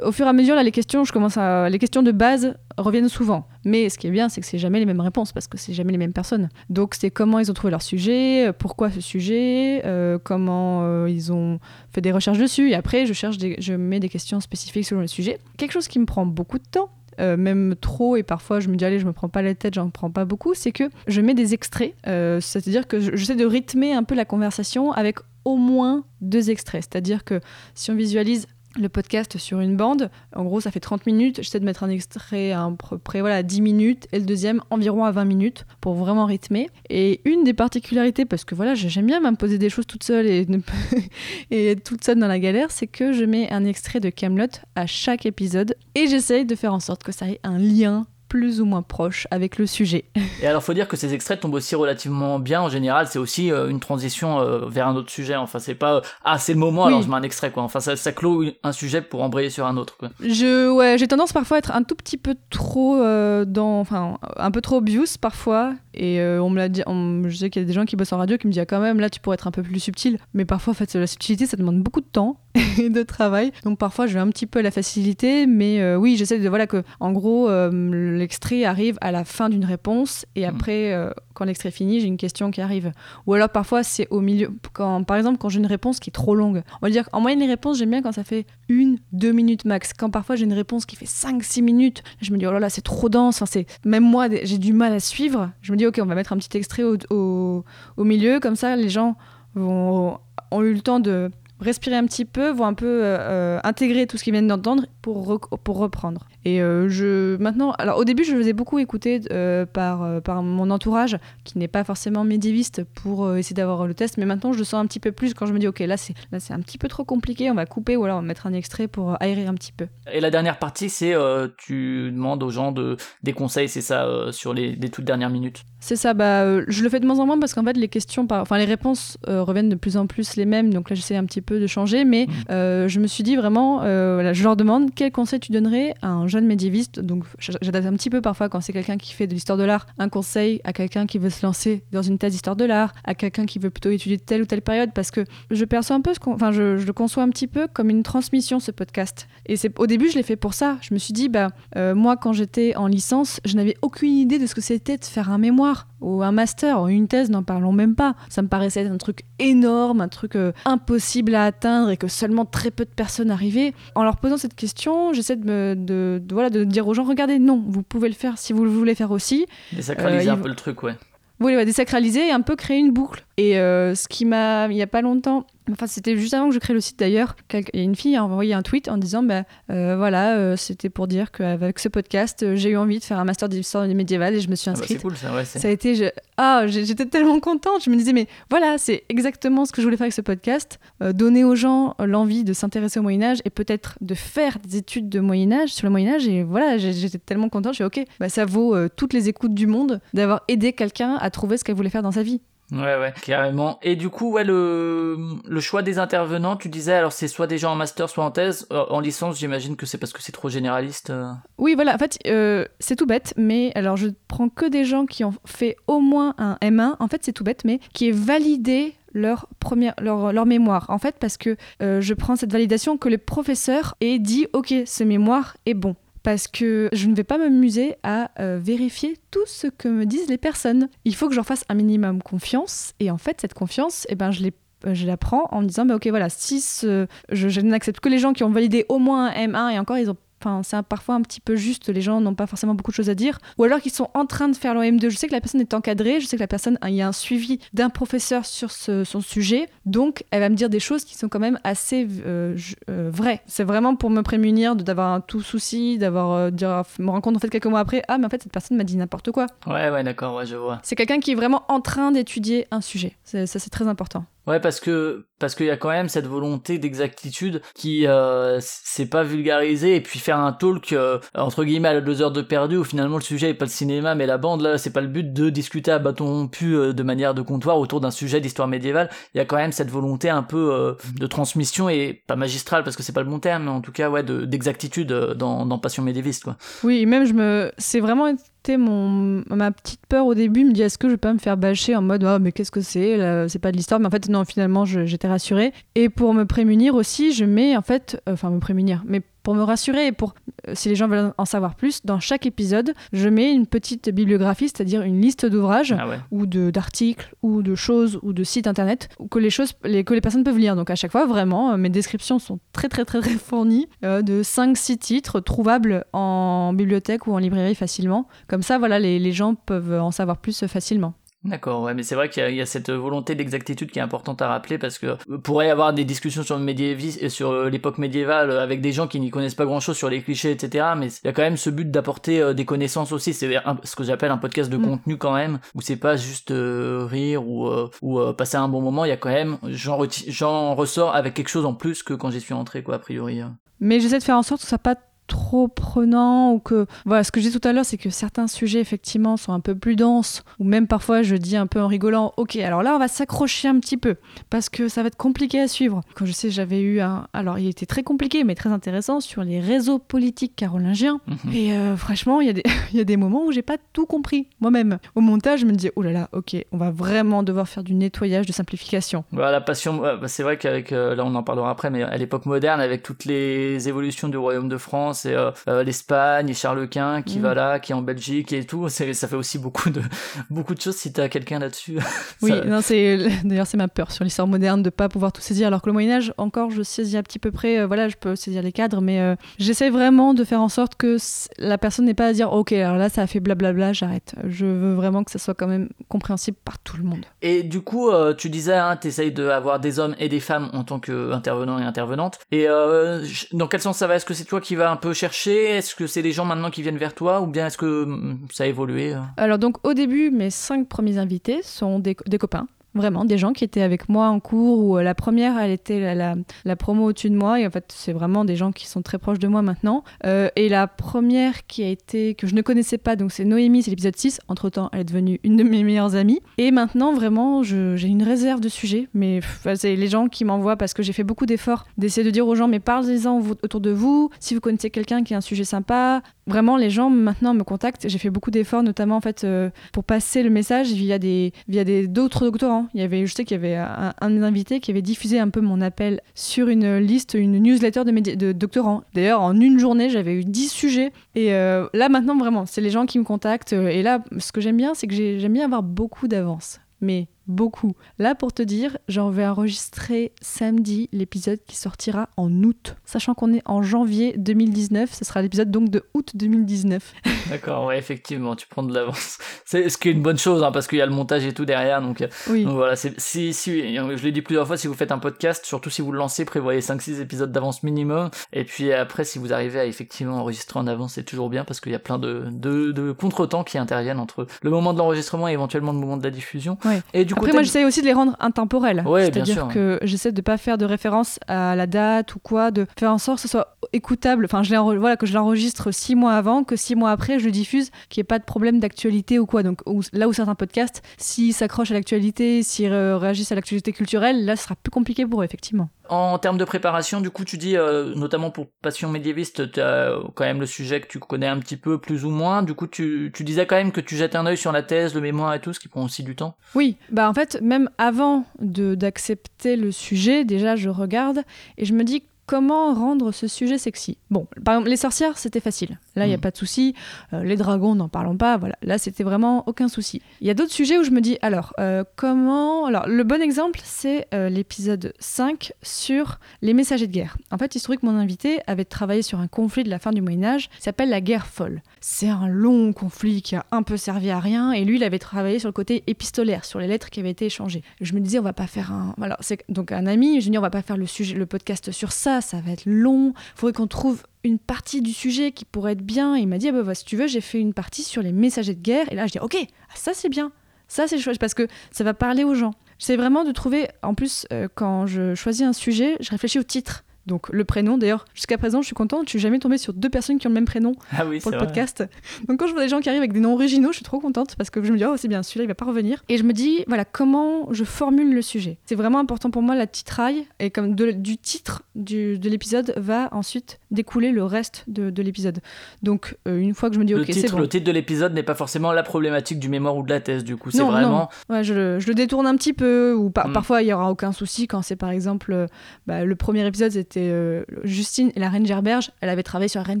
au fur et à mesure, là, les questions, je commence à... les questions de base reviennent souvent. Mais ce qui est bien, c'est que c'est jamais les mêmes réponses parce que c'est jamais les mêmes personnes. Donc, c'est comment ils ont trouvé leur sujet, pourquoi ce sujet, comment ils ont fait des recherches dessus. Et après, je cherche, des- je mets des questions spécifiques selon le sujet. Quelque chose qui me prend beaucoup de temps. Euh, même trop et parfois je me dis allez je me prends pas la tête j'en prends pas beaucoup c'est que je mets des extraits euh, c'est à dire que je- j'essaie de rythmer un peu la conversation avec au moins deux extraits. C'est à dire que si on visualise le podcast sur une bande. En gros, ça fait 30 minutes. J'essaie de mettre un extrait à peu près voilà, 10 minutes et le deuxième environ à 20 minutes pour vraiment rythmer. Et une des particularités, parce que voilà, j'aime bien m'imposer des choses toute seule et, ne *laughs* et être toute seule dans la galère, c'est que je mets un extrait de Camelot à chaque épisode et j'essaye de faire en sorte que ça ait un lien plus ou moins proche avec le sujet. *laughs* Et alors, faut dire que ces extraits tombent aussi relativement bien. En général, c'est aussi euh, une transition euh, vers un autre sujet. Enfin, c'est pas euh, ah c'est le moment Oui. alors je mets un extrait quoi. Enfin, ça, ça clôt un sujet pour embrayer sur un autre quoi. Je, ouais, j'ai tendance parfois à être un tout petit peu trop euh, dans, enfin, un peu trop obvious parfois. Et euh, on me l'a dit, on- je sais qu'il y a des gens qui bossent en radio qui me disent ah, quand même là tu pourrais être un peu plus subtil. Mais parfois en fait la subtilité ça demande beaucoup de temps et *laughs* de travail. Donc parfois je vais un petit peu à la facilité, mais euh, oui j'essaie de voilà que en gros euh, l'extrait arrive à la fin d'une réponse et après euh, quand l'extrait est fini j'ai une question qui arrive. Ou alors parfois c'est au milieu, quand par exemple quand j'ai une réponse qui est trop longue. On va dire en moyenne les réponses j'aime bien quand ça fait une, deux minutes max. Quand parfois j'ai une réponse qui fait 5-6 minutes, je me dis oh là là c'est trop dense. Enfin, c'est même moi j'ai du mal à suivre. Je me dis ok on va mettre un petit extrait au, au, au milieu comme ça les gens vont ont eu le temps de respirer un petit peu, vont un peu euh, euh, intégrer tout ce qu'ils viennent d'entendre pour, pour reprendre. Et euh, je maintenant, alors au début je faisais beaucoup écouter euh, par, par mon entourage qui n'est pas forcément médiéviste pour essayer d'avoir le test, mais maintenant je le sens un petit peu plus quand je me dis ok là c'est un petit peu trop compliqué, on va couper ou alors on va mettre un extrait pour aérer un petit peu. Et la dernière partie, c'est tu demandes aux gens de des conseils, c'est ça, sur les, les toutes dernières minutes? C'est ça, bah, je le fais de moins en moins parce qu'en fait les questions, par... enfin les réponses reviennent de plus en plus les mêmes, donc là j'essaie un petit peu de changer, mais Mhm. euh, je me suis dit vraiment, euh, voilà, je leur demande quel conseil tu donnerais à un jeune médiéviste, donc j'adapte un petit peu parfois quand c'est quelqu'un qui fait de l'histoire de l'art, un conseil à quelqu'un qui veut se lancer dans une thèse d'histoire de l'art, à quelqu'un qui veut plutôt étudier telle ou telle période, parce que je perçois un peu, ce enfin je, je le conçois un petit peu comme une transmission ce podcast. Et c'est au début je l'ai fait pour ça, je me suis dit, bah euh, moi quand j'étais en licence, je n'avais aucune idée de ce que c'était de faire un mémoire ou un master ou une thèse, n'en parlons même pas. Ça me paraissait être un truc énorme, un truc euh, impossible à atteindre et que seulement très peu de personnes arrivaient. En leur posant cette question, j'essaie de, me, de, de- voilà, de dire aux gens, regardez, non, vous pouvez le faire si vous le voulez faire aussi. Désacraliser Euh, un peu le truc, ouais. Oui, ouais, désacraliser et un peu créer une boucle. Et euh, ce qui m'a, il y a pas longtemps, Enfin, c'était juste avant que je crée le site d'ailleurs. une fille a envoyé un tweet en disant bah, euh, voilà, euh, c'était pour dire qu'avec ce podcast, j'ai eu envie de faire un master d'histoire médiévale et je me suis Ah bah, c'est inscrite. cool ça, ouais. c'est- Ça a été. je- Ah, j'étais tellement contente. Je me disais, mais voilà, c'est exactement ce que je voulais faire avec ce podcast. donner aux gens l'envie de s'intéresser au Moyen-Âge et peut-être de faire des études de Moyen-Âge sur le Moyen-Âge. Et voilà, j'étais tellement contente. Je suis ok, bah, ça vaut toutes les écoutes du monde d'avoir aidé quelqu'un à trouver ce qu'elle voulait faire dans sa vie. Ouais, ouais, carrément. Et du coup, ouais, le, le choix des intervenants, tu disais, alors c'est soit des gens en master, soit en thèse. Euh, En licence, j'imagine que c'est parce que c'est trop généraliste. euh. Oui, voilà, en fait, euh, c'est tout bête, mais alors je prends que des gens qui ont fait au moins un M1, en fait c'est tout bête, mais qui est validé leur, première, leur, leur mémoire. En fait, parce que je prends cette validation que le professeur ait dit, ok, ce mémoire est bon. Parce que je ne vais pas m'amuser à euh, vérifier tout ce que me disent les personnes. Il faut que j'en fasse un minimum confiance. Et en fait, cette confiance, eh ben, je euh, la prends en me disant bah ok voilà si je n'accepte que les gens qui ont validé au moins un M1 et encore ils ont Enfin, c'est parfois un petit peu juste, les gens n'ont pas forcément beaucoup de choses à dire. Ou alors qu'ils sont en train de faire l'OM2. Je sais que la personne est encadrée, je sais que la personne, il y a un suivi d'un professeur sur ce- son sujet. Donc, elle va me dire des choses qui sont quand même assez euh, euh, vraies. C'est vraiment pour me prémunir d'avoir un tout souci, d'avoir euh, dire- me rendre compte en fait quelques mois après, ah, mais en fait, cette personne m'a dit n'importe quoi. Ouais, ouais, d'accord, ouais, je vois. C'est quelqu'un qui est vraiment en train d'étudier un sujet. Ça, c'est très important. Ouais, parce que parce qu'il y a quand même cette volonté d'exactitude qui euh, c'est pas vulgarisé et puis faire un talk euh, entre guillemets à deux heures de perdu où finalement le sujet est pas le cinéma mais la bande là c'est pas le but de discuter à bâton rompu euh, de manière de comptoir autour d'un sujet d'histoire médiévale. Il y a quand même cette volonté un peu euh, de transmission et pas magistrale parce que c'est pas le bon terme mais en tout cas ouais de d'exactitude euh, dans, dans passion médiéviste quoi. Oui, même je me, c'est vraiment ma petite peur au début. Me dit est-ce que je peux pas me faire bâcher en mode ah mais qu'est-ce que c'est C'est pas de l'histoire. Mais en fait non, finalement j'étais rassurée. Et pour me prémunir aussi, je mets en fait, euh, enfin me prémunir, mais pour me rassurer et pour euh, si les gens veulent en savoir plus, dans chaque épisode, je mets une petite bibliographie, c'est-à-dire une liste d'ouvrages ah ouais ou de d'articles ou de choses ou de sites internet que les choses les, que les personnes peuvent lire. Donc à chaque fois vraiment euh, mes descriptions sont très très très très fournies euh, de 5 6 titres trouvables en bibliothèque ou en librairie facilement. Comme ça voilà les, les gens peuvent en savoir plus facilement. D'accord, ouais, mais c'est vrai qu'il y, y a cette volonté d'exactitude qui est importante à rappeler parce que euh, pourrait y avoir des discussions sur le médiévis et sur euh, l'époque médiévale euh, avec des gens qui n'y connaissent pas grand chose sur les clichés, etc. Mais il y a quand même ce but d'apporter euh, des connaissances aussi. C'est ce que j'appelle un podcast de Mm. contenu quand même, où c'est pas juste euh, rire ou, euh, ou euh, passer un bon moment. Il y a quand même, j'en ressors avec quelque chose en plus que quand j'y suis entré, quoi, a priori. hein. Mais j'essaie de faire en sorte que ça soit pas trop prenant ou que voilà ce que je disais tout à l'heure c'est que certains sujets effectivement sont un peu plus denses ou même parfois je dis un peu en rigolant ok alors là on va s'accrocher un petit peu parce que ça va être compliqué à suivre. Quand je sais j'avais eu un alors il était très compliqué mais très intéressant sur les réseaux politiques carolingiens. Mhm. et euh, franchement il y a des *laughs* y a des moments où j'ai pas tout compris moi-même. Au montage je me disais oh là là ok on va vraiment devoir faire du nettoyage de simplification. Voilà, la passion, bah, c'est vrai qu'avec, euh, là on en parlera après, mais à l'époque moderne, avec toutes les évolutions du royaume de France et euh, euh, l'Espagne et Charles Quint qui Mm. va là, qui est en Belgique et tout, c'est- ça fait aussi beaucoup de, *laughs* beaucoup de choses si t'as quelqu'un là-dessus. *laughs* Oui, Ça- non, c'est *laughs* d'ailleurs c'est ma peur sur l'histoire moderne de pas pouvoir tout saisir, alors que le Moyen Âge encore je saisis un petit peu près, euh, voilà, je peux saisir les cadres, mais j'essaie vraiment de faire en sorte que la personne n'ait pas à dire ok alors là ça a fait blablabla, j'arrête. Je veux vraiment que ça soit quand même compréhensible par tout le monde. Et du coup, euh, tu disais, hein, t'essayes d'avoir des hommes et des femmes en tant qu'intervenants et intervenantes. Et euh, dans quel sens ça va? Est-ce que c'est toi qui vas un peu chercher Est-ce que c'est des gens maintenant qui viennent vers toi Ou bien est-ce que hum, ça a évolué euh? Alors donc au début mes cinq premiers invités sont des copains. Vraiment, des gens qui étaient avec moi en cours, ou euh, la première, elle était la, la, promo au-dessus de moi, et en fait, c'est vraiment des gens qui sont très proches de moi maintenant. Euh, et la première qui a été, que je ne connaissais pas, donc c'est Noémie, c'est l'épisode 6, entre-temps, elle est devenue une de mes meilleures amies. Et maintenant, vraiment, j'ai une réserve de sujets, mais pff, c'est les gens qui m'envoient, parce que j'ai fait beaucoup d'efforts, d'essayer de dire aux gens, mais parlez-en autour de vous, si vous connaissez quelqu'un qui a un sujet sympa, vraiment les gens maintenant me contactent j'ai fait beaucoup d'efforts notamment en fait euh, pour passer le message via des via des d'autres il y avait je sais qu'il y avait un, un de mes invités qui avait diffusé un peu mon appel sur une liste une newsletter de, de doctorants. D'ailleurs en une journée j'avais eu 10 sujets. Et euh, là maintenant vraiment c'est les gens qui me contactent. Et là ce que j'aime bien c'est que j'ai- j'aime bien avoir beaucoup d'avance. Mais beaucoup. Là, pour te dire, j'en vais enregistrer samedi l'épisode qui sortira en août. Sachant qu'on est en janvier 2019, ce sera l'épisode donc de août 2019. *laughs* D'accord, ouais, effectivement, tu prends de l'avance. *laughs* C'est ce qui est une bonne chose, hein, parce qu'il y a le montage et tout derrière. Donc, euh, Oui. donc voilà, si, si, je l'ai dit plusieurs fois, si vous faites un podcast, surtout si vous le lancez, prévoyez 5-6 épisodes d'avance minimum. Et puis après, si vous arrivez à effectivement enregistrer en avance, c'est toujours bien, parce qu'il y a plein de, de, de contretemps qui interviennent entre le moment de l'enregistrement et éventuellement le moment de la diffusion. Ouais. Et du Après, moi, j'essaie aussi de les rendre intemporels. Ouais, C'est-à-dire que j'essaie de pas faire de référence à la date ou quoi, de faire en sorte que ce soit écoutable. Enfin, je voilà, que je l'enregistre six mois avant, que six mois après, je le diffuse, qu'il n'y ait pas de problème d'actualité ou quoi. Donc, où- là où certains podcasts, s'ils s'accrochent à l'actualité, s'ils euh, réagissent à l'actualité culturelle, là, ce sera plus compliqué pour eux, effectivement. En termes de préparation, du coup, tu dis, euh, notamment pour Passion médiéviste, tu as quand même le sujet que tu connais un petit peu, plus ou moins. Du coup, tu, tu disais quand même que tu jettes un œil sur la thèse, le mémoire et tout, ce qui prend aussi du temps. Oui, bah en fait, même avant d'accepter le sujet, déjà je regarde et je me dis comment rendre ce sujet sexy. Bon, par exemple, les sorcières, c'était facile. Là, il n'y a Mm. pas de souci. Euh, les dragons, n'en parlons pas. Voilà, là, c'était vraiment aucun souci. Il y a d'autres sujets où je me dis, alors, euh, comment... Alors, le bon exemple, c'est euh, l'épisode 5 sur les messagers de guerre. En fait, il se trouve que mon invité avait travaillé sur un conflit de la fin du Moyen-Âge qui s'appelle la guerre folle. C'est un long conflit qui a un peu servi à rien et lui, il avait travaillé sur le côté épistolaire, sur les lettres qui avaient été échangées. Je me disais, on va pas faire un. Voilà, c'est donc un ami, je me dis, on va pas faire le, sujet, le podcast sur ça, ça va être long. Faudrait qu'on trouve une partie du sujet qui pourrait être bien. Et il m'a dit, ah bah, bah, si tu veux, j'ai fait une partie sur les messagers de guerre. Et là, je dis, ok, ah, ça c'est bien. Ça c'est chouette parce que ça va parler aux gens. J'essaie vraiment de trouver, en plus, euh, quand je choisis un sujet, je réfléchis au titre. Donc le prénom, d'ailleurs, jusqu'à présent, je suis contente, je suis jamais tombée sur deux personnes qui ont le même prénom Ah oui, pour le vrai. podcast. Donc quand je vois des gens qui arrivent avec des noms originaux, je suis trop contente parce que je me dis oh c'est bien, celui-là il va pas revenir. Et je me dis voilà comment je formule le sujet? C'est vraiment important pour moi la titraille et comme de- du titre du- de l'épisode va ensuite découler le reste de, de l'épisode. Donc euh, une fois que je me dis Le, ok c'est bon. le titre de l'épisode n'est pas forcément la problématique du mémoire ou de la thèse, du coup. C'est Non, vraiment. Ouais, je, le- je le détourne un petit peu, ou par- Mm. parfois il y aura aucun souci quand c'est par exemple euh, bah, le premier épisode c'était euh, Justine et la reine Gerberge. Elle avait travaillé sur la reine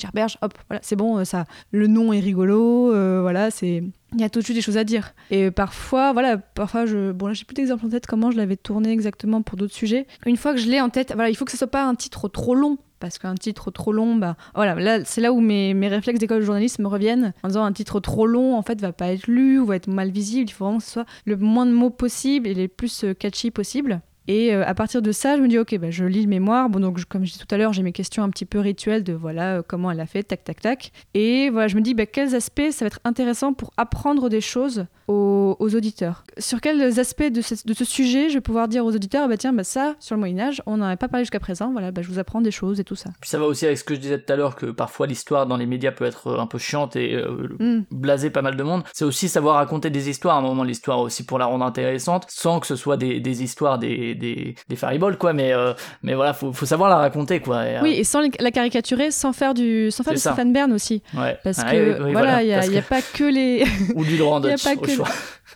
Gerberge. Hop, voilà, c'est bon, ça. Le nom est rigolo, euh, voilà, c'est. Il y a tout de suite des choses à dire. Et parfois, voilà, parfois je. Bon, là, j'ai plus d'exemples en tête comment je l'avais tourné exactement pour d'autres sujets. Une fois que je l'ai en tête, voilà, il faut que ce soit pas un titre trop long. Parce qu'un titre trop long, bah, voilà, là, c'est là où mes, mes réflexes d'école de journalisme me reviennent. En disant un titre trop long, en fait, va pas être lu ou va être mal visible. Il faut vraiment que ce soit le moins de mots possible et les plus euh, catchy possible. Et euh, à partir de ça, je me dis, ok, bah, je lis le mémoire. Bon, donc, je- comme je disais tout à l'heure, j'ai mes questions un petit peu rituelles de voilà, euh, comment elle a fait, tac, tac, tac. Et voilà, je me dis, bah, quels aspects ça va être intéressant pour apprendre des choses aux, aux auditeurs. Sur quels aspects de ce, de ce sujet je vais pouvoir dire aux auditeurs, ah bah tiens, bah, ça, sur le Moyen-Âge, on n'en avait pas parlé jusqu'à présent. Voilà, bah, je vous apprends des choses et tout ça. Puis ça va aussi avec ce que je disais tout à l'heure, que parfois l'histoire dans les médias peut être un peu chiante et euh, Hmm. blaser pas mal de monde. C'est aussi savoir raconter des histoires, à un moment l'histoire aussi pour la rendre intéressante, sans que ce soit des, des histoires, des, des, des fariboles, quoi, mais, euh, mais voilà, faut, faut savoir la raconter, quoi. Et, euh, Oui, et sans la caricaturer, sans faire du, sans faire du. Stéphane Bern aussi. ouais. Parce Ah, que oui, oui, voilà, il parce n'y a, que- pas que les. *laughs* Ou du *laughs* a Dutch, pas au choix.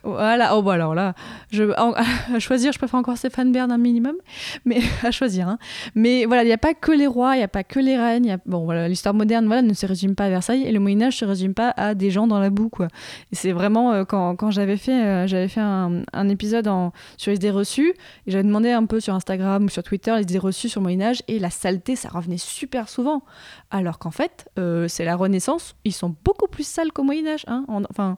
Voilà, oh bah alors là, je, *laughs* à choisir, je préfère encore Stéphane Bern un minimum, mais *laughs* à choisir. hein. Mais voilà, il n'y a pas que les rois, il n'y a pas que les reines. Bon, voilà, l'histoire moderne voilà, ne se résume pas à Versailles et le Moyen-Âge ne se résume pas à des gens dans la boue, quoi. C'est vraiment euh, quand, quand j'avais fait, euh, fait un, épisode sur les idées reçues j'avais demandé un peu sur Instagram ou sur Twitter les idées reçues sur le Moyen-Âge et la saleté, ça revenait super souvent. Alors qu'en fait, euh, c'est la Renaissance, ils sont beaucoup plus sales qu'au Moyen-Âge. Hein. En- enfin.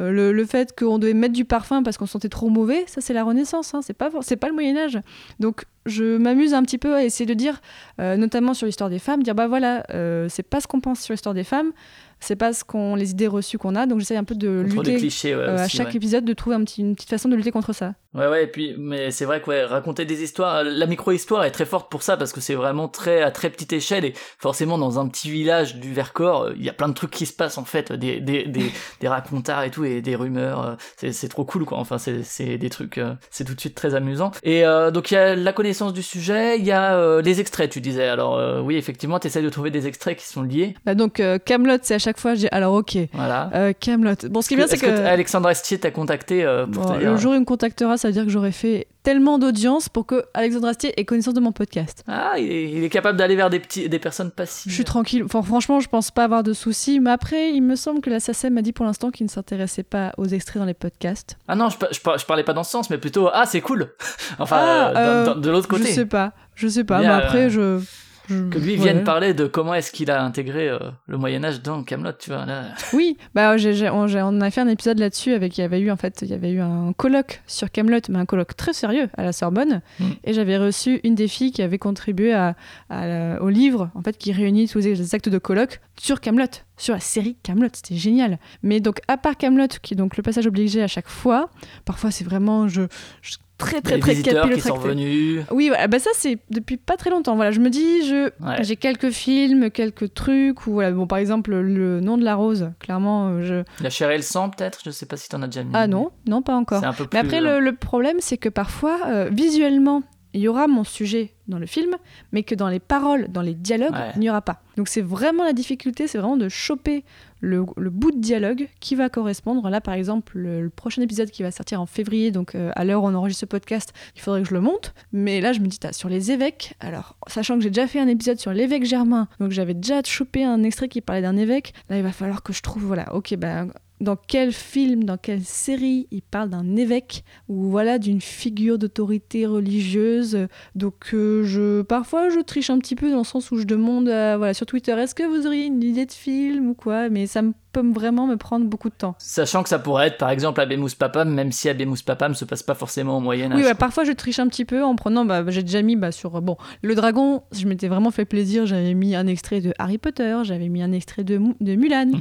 Euh, le, fait qu'on devait mettre du parfum parce qu'on se sentait trop mauvais, ça c'est la Renaissance, hein, c'est pas c'est pas le Moyen Âge. Donc je m'amuse un petit peu à essayer de dire, euh, notamment sur l'histoire des femmes, dire bah voilà, euh, c'est pas ce qu'on pense sur l'histoire des femmes, c'est pas ce qu'on les idées reçues qu'on a, donc j'essaie un peu de Contre lutter clichés, ouais, euh, à aussi, chaque ouais. épisode de trouver un petit- une petite façon de lutter contre ça. Ouais, ouais, et puis, mais c'est vrai que ouais, raconter des histoires, la micro-histoire est très forte pour ça parce que c'est vraiment très à très petite échelle et forcément dans un petit village du Vercors, euh, il y a plein de trucs qui se passent en fait, des des des, *laughs* des racontards et tout et des rumeurs, euh, c'est trop cool quoi. Enfin, c'est c'est des trucs, c'est tout de suite très amusant. Et donc il y a la connaissance du sujet, il y a euh, les extraits, tu disais. Alors euh, oui, effectivement, tu essaies de trouver des extraits qui sont liés. Bah donc euh, Camelot, c'est à chaque fois, alors ok, Voilà. euh, Camelot. Bon, ce qui est bien, c'est Est-ce que, Alexandre Astier t'a contacté pour Bon, te dire le jour où il me contactera, ça veut dire que j'aurai fait tellement d'audience pour que Alexandre Astier ait connaissance de mon podcast. Ah, il est, il est capable d'aller vers des, petits, des personnes passives. Je suis tranquille. Enfin, franchement, je pense pas avoir de soucis. Mais après, il me semble que la SACEM m'a dit pour l'instant qu'il ne s'intéressait pas aux extraits dans les podcasts. Ah non, je, je, par- je parlais pas dans ce sens, mais plutôt ah c'est cool. *laughs* enfin, Ah, euh, euh, de l'autre côté. Je sais pas. Je sais pas. Mais après, euh, je. Je- Que lui ouais. vienne parler de comment est-ce qu'il a intégré euh, le Moyen Âge dans Camelot, tu vois. Là. *laughs* Oui, bah j'ai- j'ai- on, a fait un épisode là-dessus avec il y avait eu en fait il y avait eu un colloque sur Camelot, mais un colloque très sérieux à la Sorbonne, Mm. et j'avais reçu une des filles qui avait contribué à, à la- au livre en fait qui réunit tous les actes de colloque sur Camelot, sur la série Camelot, c'était génial. Mais donc à part Camelot qui est donc le passage obligé à chaque fois, parfois c'est vraiment je, je- très très les très visiteurs qui sont venus. Oui, voilà, bah ça c'est depuis pas très longtemps. Voilà, je me dis, je Ouais. j'ai quelques films, quelques trucs ou voilà, bon par exemple le nom de la rose, clairement euh, je La chair et le sang, peut-être? Je sais pas si t'en as déjà mis. ah non, non pas encore. C'est un peu plus. Mais après euh, le, le problème c'est que parfois euh, visuellement il y aura mon sujet dans le film, mais que dans les paroles, dans les dialogues, Ouais. il n'y aura pas. Donc c'est vraiment la difficulté, c'est vraiment de choper le, bout de dialogue qui va correspondre. Là, par exemple, le, prochain épisode qui va sortir en février, donc euh, à l'heure où on enregistre ce podcast, il faudrait que je le monte. Mais là, je me dis, sur les évêques, alors, sachant que j'ai déjà fait un épisode sur l'évêque Germain, donc j'avais déjà chopé un extrait qui parlait d'un évêque, là, il va falloir que je trouve, voilà, ok, ben. Dans quel film, dans quelle série il parle d'un évêque ou voilà d'une figure d'autorité religieuse. Donc euh, je parfois je triche un petit peu dans le sens où je demande voilà sur Twitter est-ce que vous auriez une idée de film ou quoi? Mais ça me peut me- vraiment me prendre beaucoup de temps. Sachant que ça pourrait être par exemple Abemus Papam, même si Abemus Papam se passe pas forcément au Moyen-Âge. Oui, ouais, parfois je triche un petit peu en prenant. Bah, j'ai déjà mis bah, sur. Bon, le dragon, je m'étais vraiment fait plaisir. J'avais mis un extrait de Harry Potter, j'avais mis un extrait de, Mou- de Mulan. Mhm.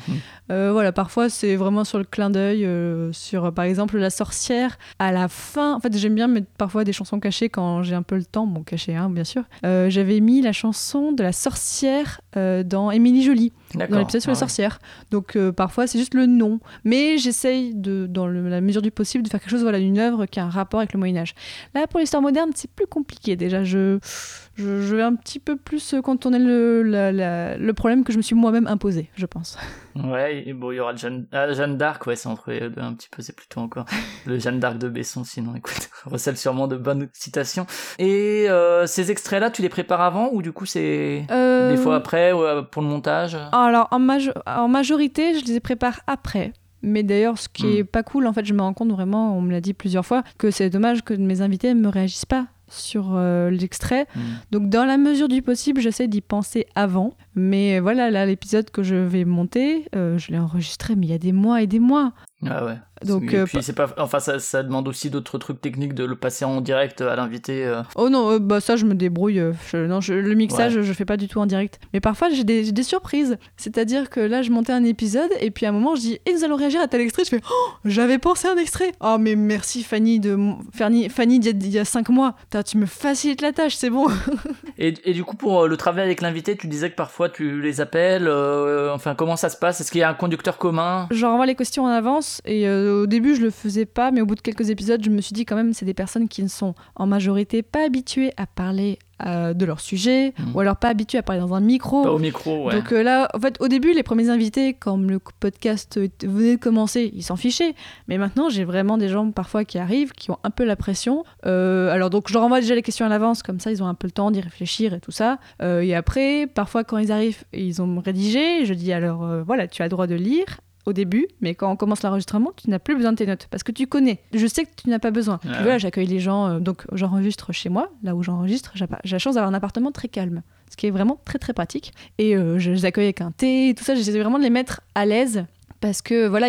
Euh, voilà, parfois c'est vraiment sur le clin d'œil, euh, sur par exemple la sorcière. À la fin, en fait, j'aime bien mettre parfois des chansons cachées quand j'ai un peu le temps. Bon, cachées, hein, bien sûr. Euh, j'avais mis la chanson de la sorcière euh, dans Émilie Jolie dans l'épisode sur Ah les ouais. sorcières. Donc euh, parfois c'est juste le nom, mais j'essaye de, dans le- la mesure du possible, de faire quelque chose, voilà, d'une œuvre qui a un rapport avec le Moyen Âge. Là pour l'histoire moderne, c'est plus compliqué déjà. Je, je, je vais un petit peu plus contourner le, la- la- le problème que je me suis moi-même imposé, je pense. *laughs* Ouais, bon, il y aura le Jeanne, ah, Jeanne d'Arc, ouais, c'est entre les deux un petit peu, c'est plutôt encore *laughs* le Jeanne d'Arc de Besson, sinon écoute, *laughs* recèle sûrement de bonnes citations. Et euh, ces extraits-là, tu les prépares avant ou du coup c'est Euh, des fois après ou, euh, pour le montage? Alors en, majo- en majorité, je les prépare après. Mais d'ailleurs, ce qui Hmm. est pas cool, en fait, je me rends compte vraiment, on me l'a dit plusieurs fois, que c'est dommage que mes invités ne me réagissent pas sur euh, l'extrait. Hmm. Donc dans la mesure du possible, j'essaie d'y penser avant. Mais voilà, là, l'épisode que je vais monter, euh, je l'ai enregistré, mais il y a des mois et des mois. Ah ouais. Donc, et euh, puis c'est pas, enfin ça, ça demande aussi d'autres trucs techniques de le passer en direct à l'invité. euh. Oh non, euh, bah ça je me débrouille. je- non, je- le mixage, je fais pas du tout en direct. Mais parfois j'ai des, j'ai des surprises. C'est-à-dire que là je montais un épisode et puis à un moment je dis et nous allons réagir à tel extrait. Je fais oh j'avais pensé à un extrait. Oh mais merci Fanny de m- Fanny, Fanny d'il y a- d'il y a cinq mois. Putain, tu me facilites la tâche, c'est bon. *laughs* Et, et du coup pour le travail avec l'invité, tu disais que parfois tu les appelles. euh, enfin comment ça se passe? Est-ce qu'il y a un conducteur commun? Je renvoie les questions en avance et euh, au début je le faisais pas, mais au bout de quelques épisodes je me suis dit quand même c'est des personnes qui ne sont en majorité pas habituées à parler euh, de leur sujet Mhm. ou alors pas habituées à parler dans un micro. Pas au micro, ouais. Donc euh, là, en fait, au début, les premiers invités, quand le podcast venait de commencer, ils s'en fichaient. Mais maintenant, j'ai vraiment des gens parfois qui arrivent, qui ont un peu la pression. Alors donc, je leur envoie déjà les questions à l'avance, comme ça, ils ont un peu le temps d'y réfléchir et tout ça. Et après, parfois, quand ils arrivent, ils ont rédigé. Je dis alors, voilà, tu as le droit de lire au début, mais quand on commence l'enregistrement, tu n'as plus besoin de tes notes parce que tu connais. Je sais que tu n'as pas besoin. Puis voilà, j'accueille les gens, euh, donc j'enregistre chez moi, là où j'enregistre. J'ai pas- j'ai la chance d'avoir un appartement très calme, ce qui est vraiment très très pratique. Et euh, je les accueille avec un thé, tout ça. J'essaie vraiment de les mettre à l'aise parce que voilà,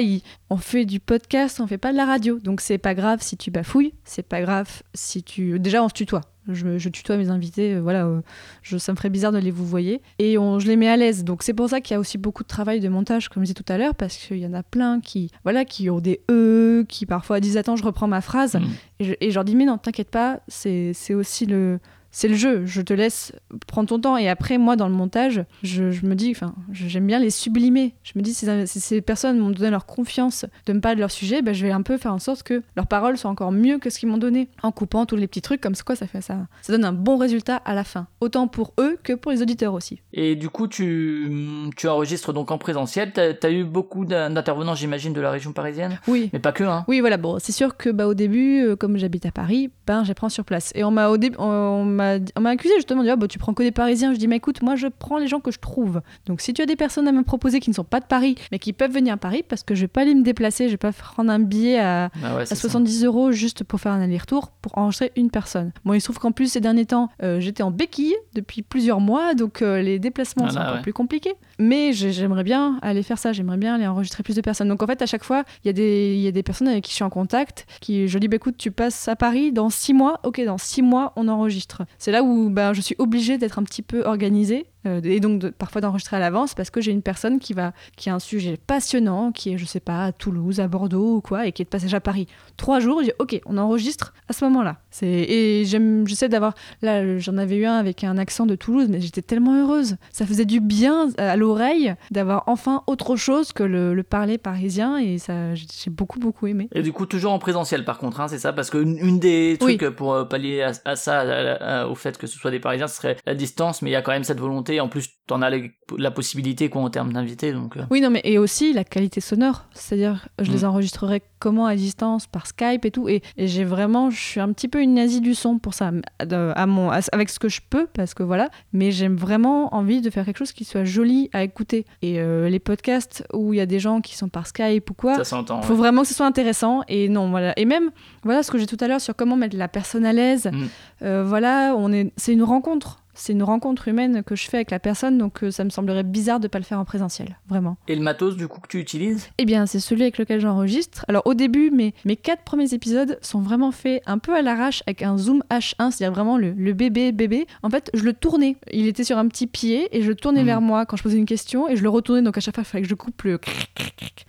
on fait du podcast, on fait pas de la radio, donc c'est pas grave si tu bafouilles, c'est pas grave si tu. Déjà, on se tutoie. Je, je tutoie mes invités, euh, voilà, euh, je, ça me ferait bizarre de les vous voyer. Et on, je les mets à l'aise. Donc c'est pour ça qu'il y a aussi beaucoup de travail de montage, comme je disais tout à l'heure, parce qu'il y en a plein qui, voilà, qui ont des E, qui parfois disent attends, je reprends ma phrase. Mm. Et, je, et je leur dis mais non, t'inquiète pas, c'est c'est aussi le c'est le jeu. Je te laisse prendre ton temps. Et après, moi, dans le montage, je, je me dis, enfin, j'aime bien les sublimer. Je me dis, si, ces personnes m'ont donné leur confiance de me parler de leur sujet, ben, je vais un peu faire en sorte que leurs paroles soient encore mieux que ce qu'ils m'ont donné. En coupant tous les petits trucs, comme ça, quoi, ça fait ça. Ça donne un bon résultat à la fin. Autant pour eux que pour les auditeurs aussi. Et du coup, tu, tu enregistres donc en présentiel. T'as as eu beaucoup d'in- d'intervenants, j'imagine, de la région parisienne Oui. Mais pas que, hein. Oui, voilà, bon, c'est sûr que bah, au début, euh, comme j'habite à Paris, ben, j'apprends sur place. Et on m'a au début, on m'a m'a accusé justement de dire, ah, bah, tu prends que des Parisiens. Je dis, mais écoute, moi, je prends les gens que je trouve. Donc, si tu as des personnes à me proposer qui ne sont pas de Paris, mais qui peuvent venir à Paris, parce que je vais pas aller me déplacer, je vais pas prendre un billet à, Ah ouais, à c'est ça. 70 euros juste pour faire un aller-retour pour enregistrer une personne. Bon, il se trouve qu'en plus, ces derniers temps, euh, j'étais en béquille depuis plusieurs mois, donc euh, les déplacements Ah sont là, encore ouais. plus compliqués. Mais j'ai- j'aimerais bien aller faire ça, j'aimerais bien aller enregistrer plus de personnes. Donc en fait, à chaque fois, il y, a des- il y a des personnes avec qui je suis en contact, qui je dis, bah, écoute, tu passes à Paris dans six mois, ok, dans six mois, on enregistre. C'est là où ben, je suis obligée d'être un petit peu organisée. Euh, et donc de- parfois d'enregistrer à l'avance parce que j'ai une personne qui va qui a un sujet passionnant qui est je sais pas à Toulouse à Bordeaux ou quoi et qui est de passage à Paris trois jours, je dis ok, on enregistre à ce moment-là. C'est et j'aime, j'essaie d'avoir là, j'en avais eu un avec un accent de Toulouse, mais j'étais tellement heureuse. Ça faisait du bien à l'oreille d'avoir enfin autre chose que le, le parler parisien et ça, j'ai beaucoup beaucoup aimé. Et du coup, toujours en présentiel par contre, hein, c'est ça? Parce qu'une une des trucs pour euh, pallier à, à ça, à- à- au fait que ce soit des Parisiens, ce serait la distance, mais il y a quand même cette volonté. En plus, t'en as les- la possibilité quoi en termes d'invités, donc. euh. Oui, non, mais et aussi la qualité sonore. C'est-à-dire, je les Mm. enregistrerai comment à distance, par Skype et tout. Et, et j'ai vraiment, je suis un petit peu une nazie du son pour ça, à mon, à- avec ce que je peux, parce que voilà. Mais j'aime vraiment envie de faire quelque chose qui soit joli à écouter. Et euh, les podcasts où il y a des gens qui sont par Skype ou quoi, Ça s'entend. faut ouais. vraiment que ce soit intéressant et non voilà et même voilà ce que j'ai tout à l'heure sur comment mettre la personne à l'aise Mm. Euh, voilà on est c'est une rencontre c'est une rencontre humaine que je fais avec la personne donc euh, ça me semblerait bizarre de pas le faire en présentiel vraiment. Et le matos du coup que tu utilises? Eh bien c'est celui avec lequel j'enregistre. Alors au début mes, mes quatre premiers épisodes sont vraiment faits un peu à l'arrache avec un zoom H1 c'est-à-dire vraiment le, le bébé bébé. En fait je le tournais. Il était sur un petit pied et je le tournais Mm. vers moi quand je posais une question et je le retournais. Donc à chaque fois il fallait que je coupe le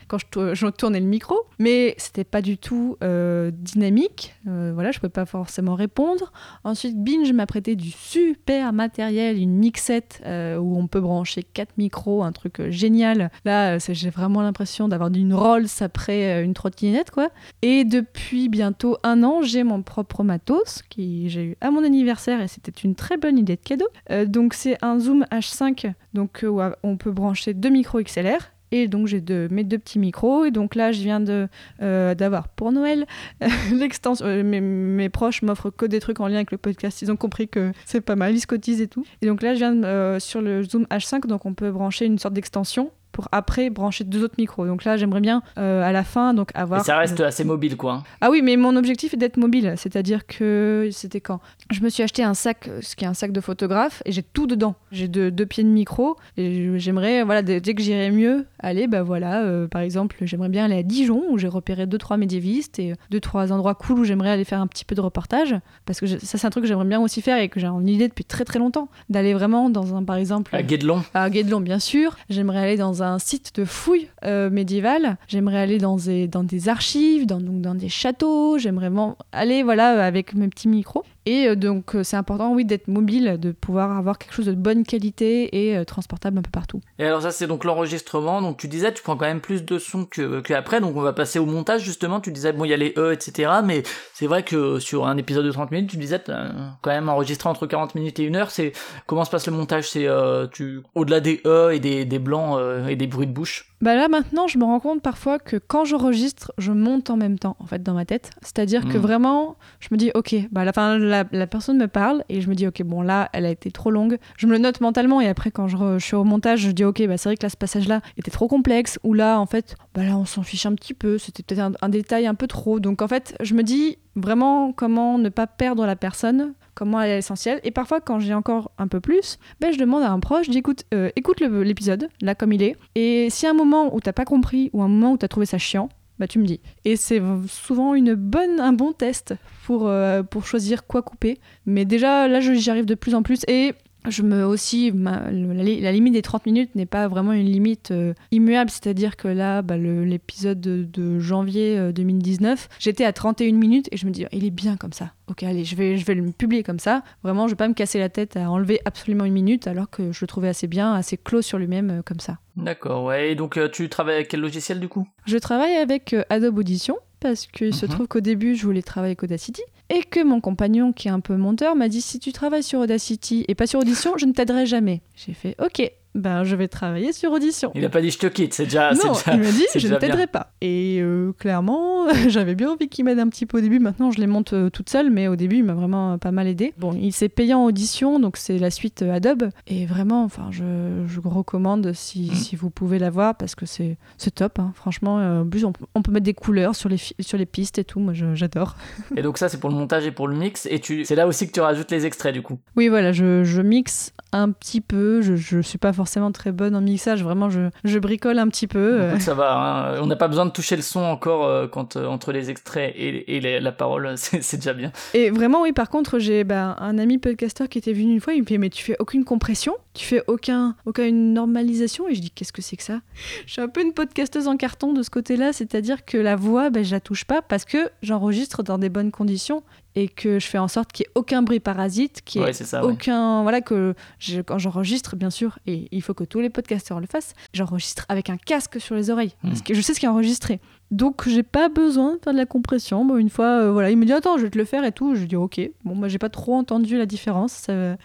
quand je, je tournais le micro, mais c'était pas du tout euh, dynamique. Euh, voilà, je pouvais pas forcément répondre. Ensuite, Binge m'a prêté du super matériel, une mixette euh, où on peut brancher quatre micros, un truc euh, génial. Là, euh, j'ai vraiment l'impression d'avoir une Rolls après une trottinette, quoi. Et depuis bientôt un an, j'ai mon propre matos qui j'ai eu à mon anniversaire et c'était une très bonne idée de cadeau. Donc c'est un Zoom H5, donc on peut brancher deux micros XLR. Et donc j'ai deux- mes deux petits micros. Et donc là, je viens de euh, d'avoir pour Noël *laughs* l'extension. euh, mes, proches m'offrent que des trucs en lien avec le podcast. Ils ont compris que c'est pas mal, ils et tout. Et donc là, je viens de, euh, sur le Zoom H5, donc on peut brancher une sorte d'extension pour après brancher deux autres micros. Donc là, j'aimerais bien euh, à la fin donc Et avoir. ça reste assez mobile quoi. hein. Ah oui, mais mon objectif est d'être mobile. C'est-à-dire que c'était quand? Je me suis acheté un sac, ce qui est un sac de photographe, et j'ai tout dedans. J'ai deux, deux pieds de micro, et j'aimerais, voilà, dès dès que j'irai mieux, aller, bah voilà, euh, par exemple, j'aimerais bien aller à Dijon, où j'ai repéré deux, trois médiévistes, et deux, trois endroits cool où j'aimerais aller faire un petit peu de reportage. Parce que je- ça, c'est un truc que j'aimerais bien aussi faire, et que j'ai une idée depuis très très longtemps. D'aller vraiment dans un, par exemple À Guédelon. à Guédelon, bien sûr. J'aimerais aller dans un site de fouilles euh, médiévales. J'aimerais aller dans des, dans des archives, dans, donc dans des châteaux. J'aimerais vraiment aller voilà, avec mes petits micros. Et euh, donc, euh, c'est important, oui, d'être mobile, de pouvoir avoir quelque chose de bonne qualité et euh, transportable un peu partout. Et alors ça c'est donc l'enregistrement. Donc tu disais tu prends quand même plus de sons que, que après. Donc on va passer au montage justement. Tu disais bon il y a les E etc. Mais c'est vrai que sur un épisode de 30 minutes tu disais quand même enregistré entre 40 minutes et une heure. C'est comment se passe le montage? C'est euh, tu au-delà des E et des, des blancs euh, et des bruits de bouche? Bah là maintenant, je me rends compte parfois que quand j'enregistre, je monte en même temps en fait dans ma tête. C'est-à-dire que Mm. vraiment, je me dis ok, bah la fin la, la personne me parle et je me dis ok bon là elle a été trop longue. Je me le note mentalement et après quand je, suis au montage, je dis ok bah c'est vrai que là ce passage-là était trop complexe ou là en fait bah là on s'en fiche un petit peu, c'était peut-être un, détail un peu trop. Donc en fait je me dis vraiment comment ne pas perdre la personne comment elle est essentielle. Et parfois, quand j'ai encore un peu plus, ben, je demande à un proche, dis écoute, euh, écoute l'épisode, là comme il est. Et y a un moment où t'as pas compris ou un moment où t'as trouvé ça chiant, bah tu me dis. Et c'est souvent une bonne, un bon test pour, euh, pour choisir quoi couper. Mais déjà, là, j'y arrive de plus en plus. Et je me aussi ma- la, li- la limite des 30 minutes n'est pas vraiment une limite euh, immuable, c'est-à-dire que là, bah, l'épisode de, de janvier euh, 2019, j'étais à 31 minutes et je me dis, il est bien comme ça. Ok, allez, je vais, je vais le publier comme ça. Vraiment, je vais pas me casser la tête à enlever absolument une minute, alors que je le trouvais assez bien, assez clos sur lui-même euh, comme ça. D'accord, ouais. Et donc euh, tu travailles avec quel logiciel du coup? Je travaille avec euh, Adobe Audition parce qu'il se Mhm. trouve qu'au début, je voulais travailler avec Audacity et que mon compagnon, qui est un peu monteur, m'a dit si tu travailles sur Audacity et pas sur Audition, je ne t'aiderai jamais. J'ai fait OK, ben je vais travailler sur Audition. Il a pas dit je te quitte, c'est déjà. non, déjà- il m'a dit *laughs* je ne t'aiderai pas. Et euh, clairement, *laughs* j'avais bien envie qu'il m'aide un petit peu au début. Maintenant, je les monte euh, toute seule, mais au début, il m'a vraiment euh, pas mal aidé. Bon, il s'est payé en audition, donc c'est la suite Adobe. Et vraiment, enfin, je, je recommande si, Mm. si vous pouvez la voir parce que c'est top. hein. Franchement, en plus, on, peut- on peut mettre des couleurs sur les, sur les pistes et tout. Moi, j'adore. *laughs* Et donc ça c'est pour le montage et pour le mix. Et c'est là aussi que tu rajoutes les extraits du coup. Oui, voilà, je, je mixe un petit peu. Je, je suis pas forcément très bonne en mixage. Vraiment, je, je bricole un petit peu. euh. Écoute, ça va. hein. On n'a pas besoin de toucher le son encore euh, quand euh, entre les extraits et, et les- la parole. *laughs* C'est déjà bien. Et vraiment, oui, par contre, j'ai bah, un ami podcaster qui était venu une fois, il me dit Mais tu fais aucune compression? Tu fais aucun, aucune normalisation Et je dis Qu'est-ce que c'est que ça? Je suis un peu une podcasteuse en carton de ce côté-là, c'est-à-dire que la voix, ben, je la touche pas parce que j'enregistre dans des bonnes conditions et que je fais en sorte qu'il n'y ait aucun bruit parasite, qu'il n'y ait Ouais, ça. ouais. aucun. Voilà, que je- quand j'enregistre, bien sûr, et il faut que tous les podcasteurs le fassent, j'enregistre avec un casque sur les oreilles. Hmm. Parce que je sais ce qui est enregistré. Donc, j'ai pas besoin de faire de la compression. Bon, une fois, euh, voilà, il me dit Attends, je vais te le faire et tout. Je dis Ok. Bon, moi, j'ai pas trop entendu la différence. Ça-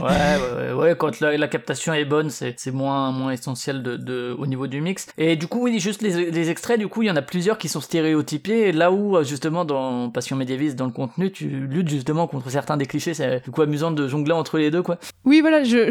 Ouais, ouais, quand la, la captation est bonne, c'est moins, moins essentiel de, de, au niveau du mix. Et du coup, oui, juste les, les extraits, du coup, il y en a plusieurs qui sont stéréotypés. Là où, euh, justement, dans Passion médiéviste, dans le contenu, tu luttes justement contre certains des clichés. C'est du coup amusant de jongler entre les deux, quoi. Oui, voilà, je,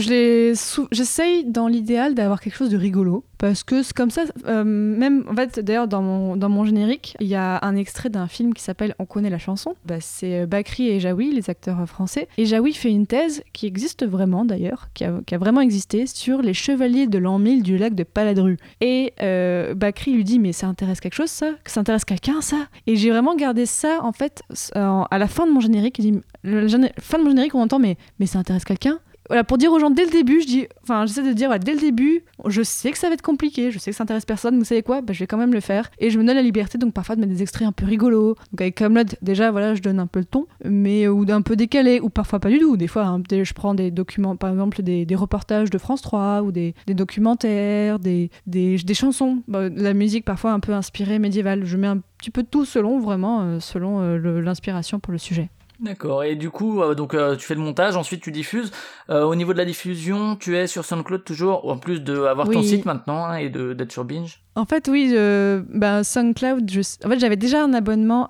j'essaye dans l'idéal d'avoir quelque chose de rigolo. Parce que c'est comme ça, euh, même, en fait, d'ailleurs, dans mon, dans mon générique, il y a un extrait d'un film qui s'appelle On connaît la chanson. Bah, c'est euh, Bakri et Jaoui, les acteurs euh, français. Et Jaoui fait une thèse qui existe vraiment, d'ailleurs, qui a, qui a vraiment existé, sur les chevaliers de l'an 1000 du lac de Paladru. Et euh, Bakri lui dit, mais ça intéresse quelque chose, ça? Ça intéresse quelqu'un, ça? Et j'ai vraiment gardé ça, en fait, à la fin de mon générique. Géné- fin de mon générique, on entend, mais, mais ça intéresse quelqu'un? Voilà, pour dire aux gens dès le début, je dis, enfin, j'essaie de dire, voilà, dès le début, je sais que ça va être compliqué, je sais que ça intéresse personne, vous savez quoi, bah, je vais quand même le faire. Et je me donne la liberté, donc parfois de mettre des extraits un peu rigolos. Donc avec Camelot, déjà, voilà, je donne un peu le ton, mais ou d'un peu décalé, ou parfois pas du tout. Des fois, hein, je prends des documents, par exemple, des, reportages de France 3 ou des, documentaires, des, des, chansons, bah, la musique parfois un peu inspirée médiévale. Je mets un petit peu de tout selon vraiment, euh, selon euh, l'inspiration pour le sujet. D'accord. Et du coup, euh, donc euh, tu fais le montage, ensuite tu diffuses. Euh, au niveau de la diffusion, tu es sur SoundCloud toujours, en plus de avoir ton Oui. site maintenant hein, et d'être sur Binge? En fait, oui, ben, SoundCloud, je... en fait, j'avais déjà un abonnement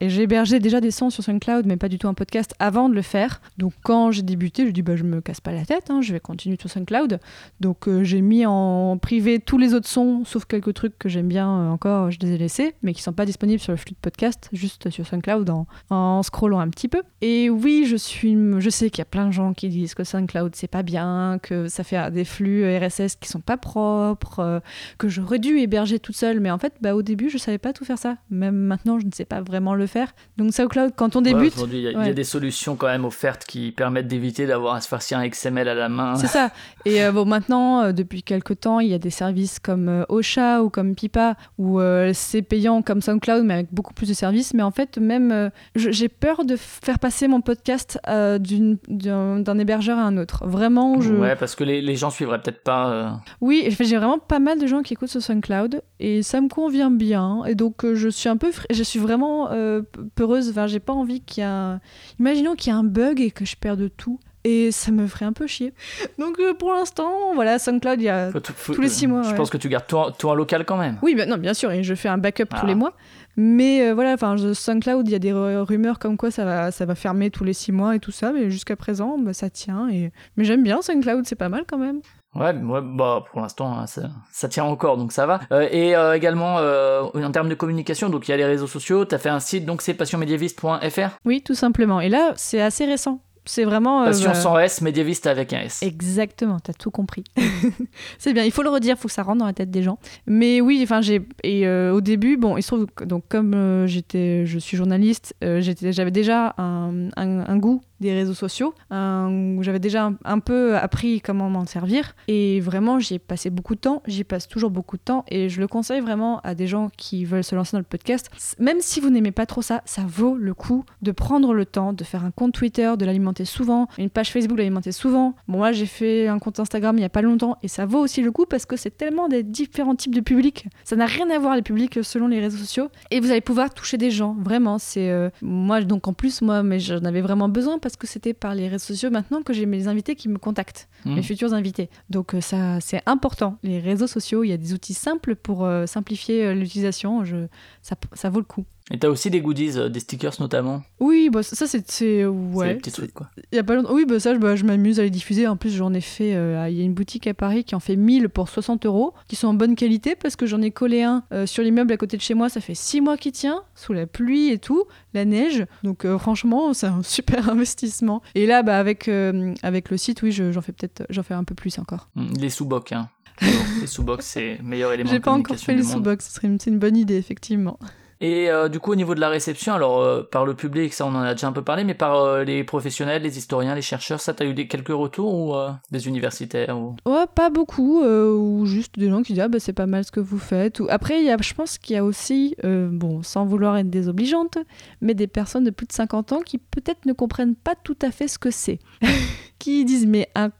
et hébergé déjà des sons sur SoundCloud, mais pas du tout un podcast avant de le faire. Donc, quand j'ai débuté, je dis, bah, je me casse pas la tête, hein, je vais continuer sur SoundCloud. Donc, j'ai mis en privé tous les autres sons, sauf quelques trucs que j'aime bien encore, je les ai laissés, mais qui sont pas disponibles sur le flux de podcast, juste sur SoundCloud en, en scrollant un petit peu. Et oui, je suis, je sais qu'il y a plein de gens qui disent que SoundCloud c'est pas bien, que ça fait des flux RSS qui sont pas propres, euh, que j'aurais dû héberger toute seule, mais en fait, bah, au début, je savais pas tout faire ça. Même maintenant, je ne sais pas vraiment le faire. Donc, SoundCloud, quand on Ouais, débute, Aujourd'hui, il y, a- il y ouais. a des solutions quand même offertes qui permettent d'éviter d'avoir à se faire un XML à la main. c'est ça. *laughs* Et euh, bon, maintenant, euh, depuis quelques temps, il y a des services comme euh, Ocha ou comme Pipa, où c'est payant comme SoundCloud, mais avec beaucoup plus de services. Mais en fait, même, j'ai peur de faire passer mon podcast euh, d'un hébergeur à un autre. Vraiment, je... Ouais, parce que les, les gens suivraient peut-être pas. euh, Oui, j'ai vraiment pas mal de gens qui écoutent sur SoundCloud et ça me convient bien. Et donc, euh, je suis un peu, je suis vraiment peureuse. Enfin, j'ai pas envie qu'il y ait un. Imaginons qu'il y a un bug et que je perde tout. Et ça me ferait un peu chier. Donc, euh, pour l'instant, voilà, SoundCloud, il y a. faut tout- faut- Tous les six mois, Je ouais. pense que tu gardes tout en, tout en local quand même. Oui, bien, non, bien sûr, et je fais un backup Ah. tous les mois. Mais euh, voilà, enfin, SoundCloud, il y a des ru- rumeurs comme quoi ça va, ça va fermer tous les six mois et tout ça. Mais jusqu'à présent, bah, ça tient. Et... Mais j'aime bien SoundCloud, c'est pas mal quand même. Ouais, ouais, bah pour l'instant hein, ça, ça tient encore, donc ça va. Euh, et euh, également euh, en termes de communication, donc il y a les réseaux sociaux. T'as fait un site, donc c'est passionmédiéviste.fr. Oui, tout simplement. Et là, c'est assez récent. C'est vraiment. euh, Passion bah, sans S, médiéviste avec un S. Exactement, t'as tout compris. *laughs* c'est bien, il faut le redire, il faut que ça rentre dans la tête des gens. Mais oui, enfin j'ai et euh, au début, bon, il se trouve que, donc comme euh, j'étais, je suis journaliste, euh, j'étais, j'avais déjà un, un- un goût des réseaux sociaux, euh, où j'avais déjà un, peu appris comment m'en servir. Et vraiment, j'y ai passé beaucoup de temps, j'y passe toujours beaucoup de temps, et je le conseille vraiment à des gens qui veulent se lancer dans le podcast. Même si vous n'aimez pas trop ça, ça vaut le coup de prendre le temps de faire un compte Twitter, de l'alimenter souvent, une page Facebook, l'alimenter souvent. Bon, moi, j'ai fait un compte Instagram il n'y a pas longtemps, et ça vaut aussi le coup parce que c'est tellement des différents types de publics. Ça n'a rien à voir les publics selon les réseaux sociaux, et vous allez pouvoir toucher des gens. Vraiment, c'est euh, moi donc en plus moi, mais j'en avais vraiment besoin parce que c'était par les réseaux sociaux maintenant que j'ai mes invités qui me contactent, Mhm. mes futurs invités. Donc euh, ça, c'est important. Les réseaux sociaux, il y a des outils simples pour euh, simplifier euh, l'utilisation. Je, ça, ça vaut le coup. Et t'as aussi des goodies, euh, des stickers notamment. Oui, bah, ça c'est, c'est C'est ouais. des petits trucs quoi. Y a pas longtemps. Oui, bah ça, je, bah, je m'amuse à les diffuser. En plus, j'en ai fait. euh, Il y a une boutique à Paris qui en fait 1000 pour 60 euros, qui sont en bonne qualité parce que j'en ai collé un euh, sur l'immeuble à côté de chez moi. Ça fait 6 mois qu'il tient, sous la pluie et tout, la neige. Donc, euh, franchement, c'est un *laughs* super investissement. Et là, bah, avec, euh, avec le site, oui, je- j'en fais peut-être j'en fais un peu plus encore. Mm, Les sous-bocs, hein. les sous-bocs, c'est le meilleur *laughs* élément J'ai pas encore fait les une, c'est une bonne idée, effectivement. Et euh, du coup, au niveau de la réception, alors euh, par le public, ça on en a déjà un peu parlé, mais par euh, les professionnels, les historiens, les chercheurs, ça t'as eu des, quelques retours ou des universitaires ou... Ouais, pas beaucoup, ou juste des gens qui disent ah bah c'est pas mal ce que vous faites. Après, y a, je pense qu'il y a aussi, bon, sans vouloir être désobligeante, mais des personnes de plus de 50 ans qui peut-être ne comprennent pas tout à fait ce que c'est, *laughs* qui disent mais un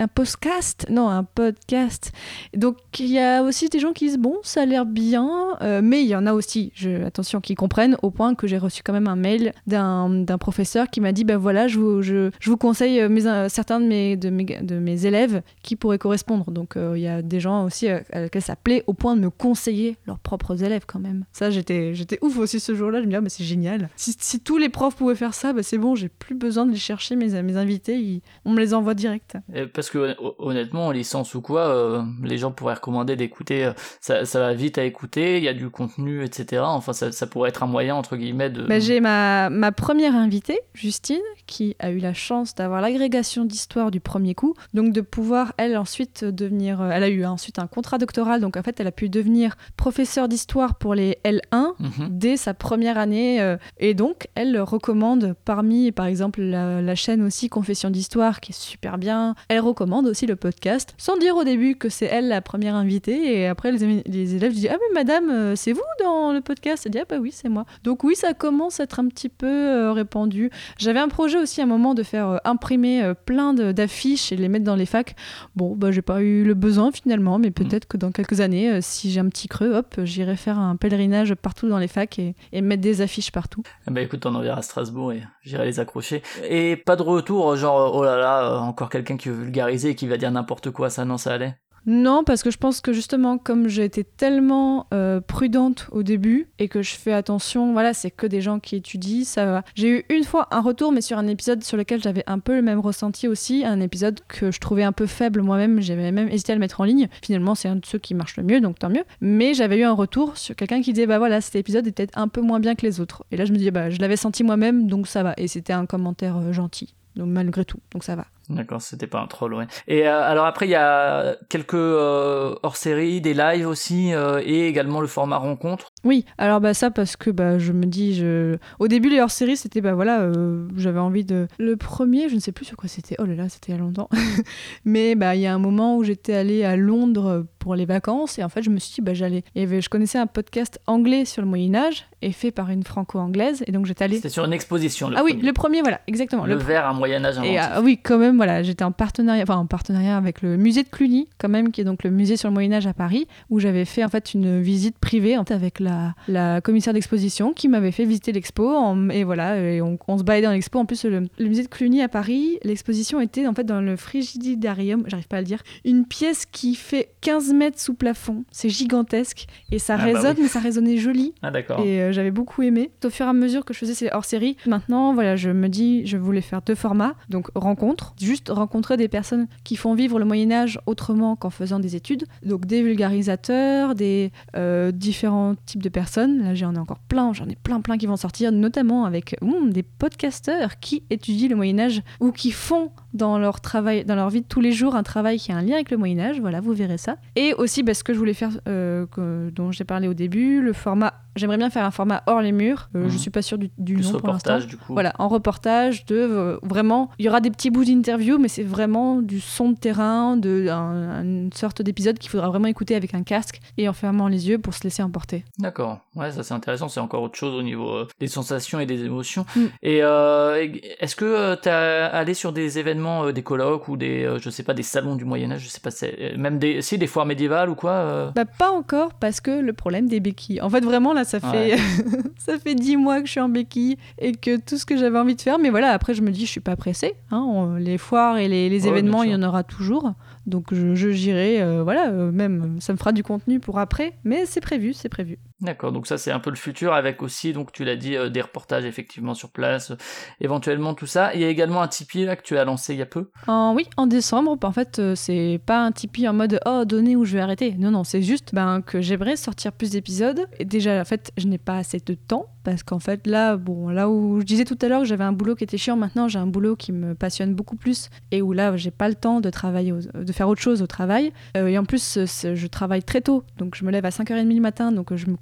un podcast? Non, un podcast. Donc il y a aussi des gens qui disent bon, ça a l'air bien, euh, mais il y en a aussi, attention, qui comprennent au point que j'ai reçu quand même un mail d'un professeur qui m'a dit ben voilà, je vous, je, je vous conseille euh, euh, certains de mes, de, mes, de mes élèves qui pourraient correspondre. Donc il y a des gens aussi à laquelle ça plaît au point de me conseiller leurs propres élèves quand même. Ça, j'étais ouf aussi ce jour-là. Je me dis, ah, bah, c'est génial. Si, tous les profs pouvaient faire ça, bah, c'est bon, j'ai plus besoin de les chercher, mes, mes invités, on me les envoie direct. Et Parce que hon- honnêtement, en licence ou quoi, euh, les gens pourraient recommander d'écouter, euh, ça, ça va vite à écouter, il y a du contenu, etc. Enfin, ça, ça pourrait être un moyen, entre guillemets, de... Bah, j'ai ma, ma première invitée, Justine, qui a eu la chance d'avoir l'agrégation d'histoire du premier coup, donc de pouvoir, elle, ensuite devenir... euh, Elle a eu ensuite un contrat doctoral, donc en fait, elle a pu devenir professeure d'histoire pour les L1 Mhm. dès sa première année. euh, et donc, elle recommande parmi, par exemple, la, la chaîne aussi Confession d'Histoire, qui est super bien. Elle recommande aussi le podcast, sans dire au début que c'est elle la première invitée. Et après, les, élèves disent Ah, mais madame, euh, c'est vous dans le podcast? Elle dit Ah, bah oui, c'est moi. Donc, oui, ça commence à être un petit peu euh, répandu. J'avais un projet aussi à un moment de faire euh, imprimer plein d'affiches et les mettre dans les facs. Bon, bah, j'ai pas eu le besoin finalement, mais peut-être que dans quelques années, si j'ai un petit creux, hop, j'irai faire un pèlerinage partout dans les facs et, et mettre des affiches partout. Ben écoute, on en verra à Strasbourg et j'irai les accrocher. Et pas de retour, genre, oh là là, encore quelqu'un qui veut vulgariser et qui va dire n'importe quoi, ça, non, ça allait? Non, parce que je pense que justement, comme j'ai été tellement euh, prudente au début et que je fais attention, voilà, c'est que des gens qui étudient, ça va. J'ai eu une fois un retour, mais sur un épisode sur lequel j'avais un peu le même ressenti aussi, un épisode que je trouvais un peu faible moi-même, j'avais même hésité à le mettre en ligne. Finalement, c'est un de ceux qui marche le mieux, donc tant mieux. Mais j'avais eu un retour sur quelqu'un qui disait, bah voilà, cet épisode peut-être un peu moins bien que les autres. Et là, je me disais, bah je l'avais senti moi-même, donc ça va. Et c'était un commentaire euh, gentil, donc malgré tout, donc ça va. D'accord, c'était pas un troll, ouais. Et euh, alors après, il y a quelques euh, hors-série, des lives aussi, euh, et également le format rencontre. Oui, alors bah ça parce que bah je me dis je au début les hors-séries c'était bah voilà j'avais envie de le premier je ne sais plus sur quoi c'était oh là là c'était il y a longtemps *laughs* mais bah il y a un moment où j'étais allée à Londres pour les vacances et en fait je me suis dit bah j'allais avait- je connaissais un podcast anglais sur le Moyen Âge et fait par une franco-anglaise et donc j'étais allée C'était sur une exposition. Le ah oui le premier voilà exactement le, le verre à Moyen Âge et ah oui, quand même, voilà, j'étais en partenariat, enfin en partenariat avec le musée de Cluny, quand même, qui est donc le musée sur le Moyen Âge à Paris, où j'avais fait en fait une visite privée en fait, avec la, la commissaire d'exposition qui m'avait fait visiter l'expo. en- Et voilà, et on, on se baladait dans l'expo. En plus, le, le musée de Cluny à Paris, l'exposition était en fait dans le frigidarium, j'arrive pas à le dire, une pièce qui fait 15 mètres sous plafond. C'est gigantesque et ça Ah bah résonne, oui. mais ça résonnait joli. Ah d'accord. Et euh, j'avais beaucoup aimé. Au fur et à mesure que je faisais ces hors-séries, maintenant, voilà, je me dis, je voulais faire deux formats. Donc, rencontre, juste rencontrer des personnes qui font vivre le Moyen-Âge autrement qu'en faisant des études. Donc, des vulgarisateurs, des euh, différents types de personnes. Là, j'en ai encore plein, j'en ai plein, plein qui vont sortir, notamment avec hum, des podcasteurs qui étudient le Moyen-Âge ou qui font dans leur travail, dans leur vie de tous les jours, un travail qui a un lien avec le Moyen-Âge. Voilà, vous verrez ça. Et aussi, bah, ce que je voulais faire, euh, que- dont j'ai parlé au début, le format j'aimerais bien faire un format hors les murs. Euh, Mhm. Je suis pas sûre du, du nom pour l'instant. reportage, du coup. Voilà, en reportage, de euh, vraiment, il y aura des petits bouts d'interview, mais c'est vraiment du son de terrain, de un- une sorte d'épisode qu'il faudra vraiment écouter avec un casque et en fermant les yeux pour se laisser emporter. D'accord, ouais, ça c'est intéressant, c'est encore autre chose au niveau euh, des sensations et des émotions. Mm. Et euh, est-ce que euh, t'es allé sur des événements, des colloques ou des, je sais pas, des salons du Moyen Âge, je sais pas, même des, si des foires médiévales ou quoi Bah pas encore parce que le problème des béquilles. En fait vraiment là ça fait *laughs* ça fait dix mois que je suis en béquille et que tout ce que j'avais envie de faire. Mais voilà après je me dis je suis pas pressée. hein, on- les foires et les, les Ouais, événements il y en aura toujours. Donc je, je- j'irai euh, voilà euh, même ça me fera du contenu pour après. Mais c'est prévu c'est prévu. D'accord, donc ça c'est un peu le futur avec aussi, donc tu l'as dit, euh, des reportages effectivement sur place, euh, éventuellement tout ça. Il y a également un Tipeee là que tu as lancé il y a peu? En, oui, en décembre, en fait, euh, c'est pas un Tipeee en mode oh, donnez ou je vais arrêter. Non, non, c'est juste ben, que j'aimerais sortir plus d'épisodes. Et déjà, en fait, je n'ai pas assez de temps parce qu'en fait, là, bon, là où je disais tout à l'heure que j'avais un boulot qui était chiant, maintenant j'ai un boulot qui me passionne beaucoup plus et où là, j'ai pas le temps de travailler, de faire autre chose au travail. Et en plus, je travaille très tôt, donc je me lève à 5h30 le matin, donc je me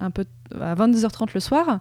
un peu à 22h30 le soir.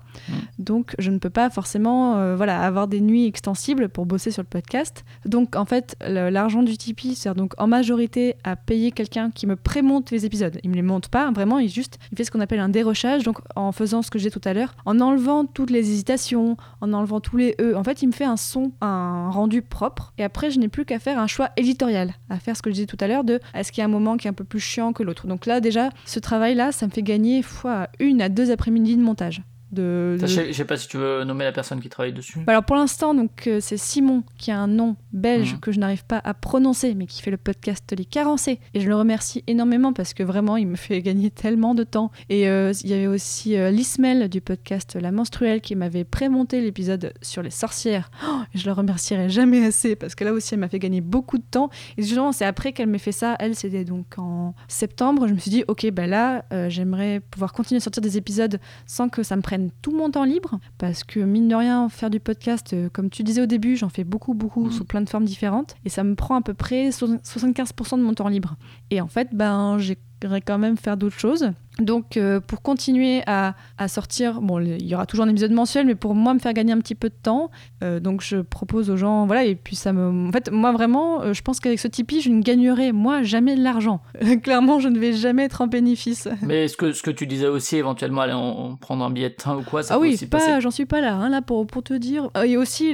Donc je ne peux pas forcément euh, voilà, avoir des nuits extensibles pour bosser sur le podcast. Donc en fait, l'argent du Tipeee sert donc en majorité à payer quelqu'un qui me prémonte les épisodes. Il me les monte pas, vraiment, il juste il fait ce qu'on appelle un dérochage, donc en faisant ce que j'ai tout à l'heure, en enlevant toutes les hésitations, en enlevant tous les E. En fait, il me fait un son, un rendu propre. Et après, je n'ai plus qu'à faire un choix éditorial, à faire ce que je disais tout à l'heure de est-ce qu'il y a un moment qui est un peu plus chiant que l'autre? Donc là, déjà, ce travail-là, ça me fait gagner fois une à deux après-midi de montage. De, de- Je sais- pas si tu veux nommer la personne qui travaille dessus. bah alors pour l'instant, donc euh, c'est Simon qui a un nom belge Mhm. que je n'arrive pas à prononcer, mais qui fait le podcast Les Carencés. Et je le remercie énormément parce que vraiment, il me fait *laughs* gagner tellement de temps. Et euh, il y avait aussi euh, Lismel du podcast La Menstruelle qui m'avait prémonté l'épisode sur les sorcières. Oh, je le remercierai jamais assez parce que là aussi, elle m'a fait gagner beaucoup de temps. Et justement, c'est après qu'elle m'ait fait ça. Elle, c'était donc en septembre. Je me suis dit, ok, bah là, j'aimerais pouvoir continuer à sortir des épisodes sans que ça me prenne tout mon temps libre. Parce que mine de rien, faire du podcast, euh, comme tu disais au début, j'en fais beaucoup, beaucoup Mhm. sous plein de formes différentes. Et ça me prend à peu près so- 75% de mon temps libre. Et en fait, ben, j'aimerais quand même faire d'autres choses. Donc, euh, pour continuer à, à sortir, bon, il y aura toujours un épisode mensuel, mais pour moi, me faire gagner un petit peu de temps, euh, donc je propose aux gens, voilà, et puis ça me. En fait, moi vraiment, euh, je pense qu'avec ce Tipeee, je ne gagnerai, moi, jamais de l'argent. *laughs* Clairement, je ne vais jamais être en bénéfice. Mais ce que, ce que tu disais aussi, éventuellement, aller en, en prendre un billet de train ou quoi, ça ah peut oui, aussi pas, j'en suis pas là, hein, là pour, pour te dire. Et aussi,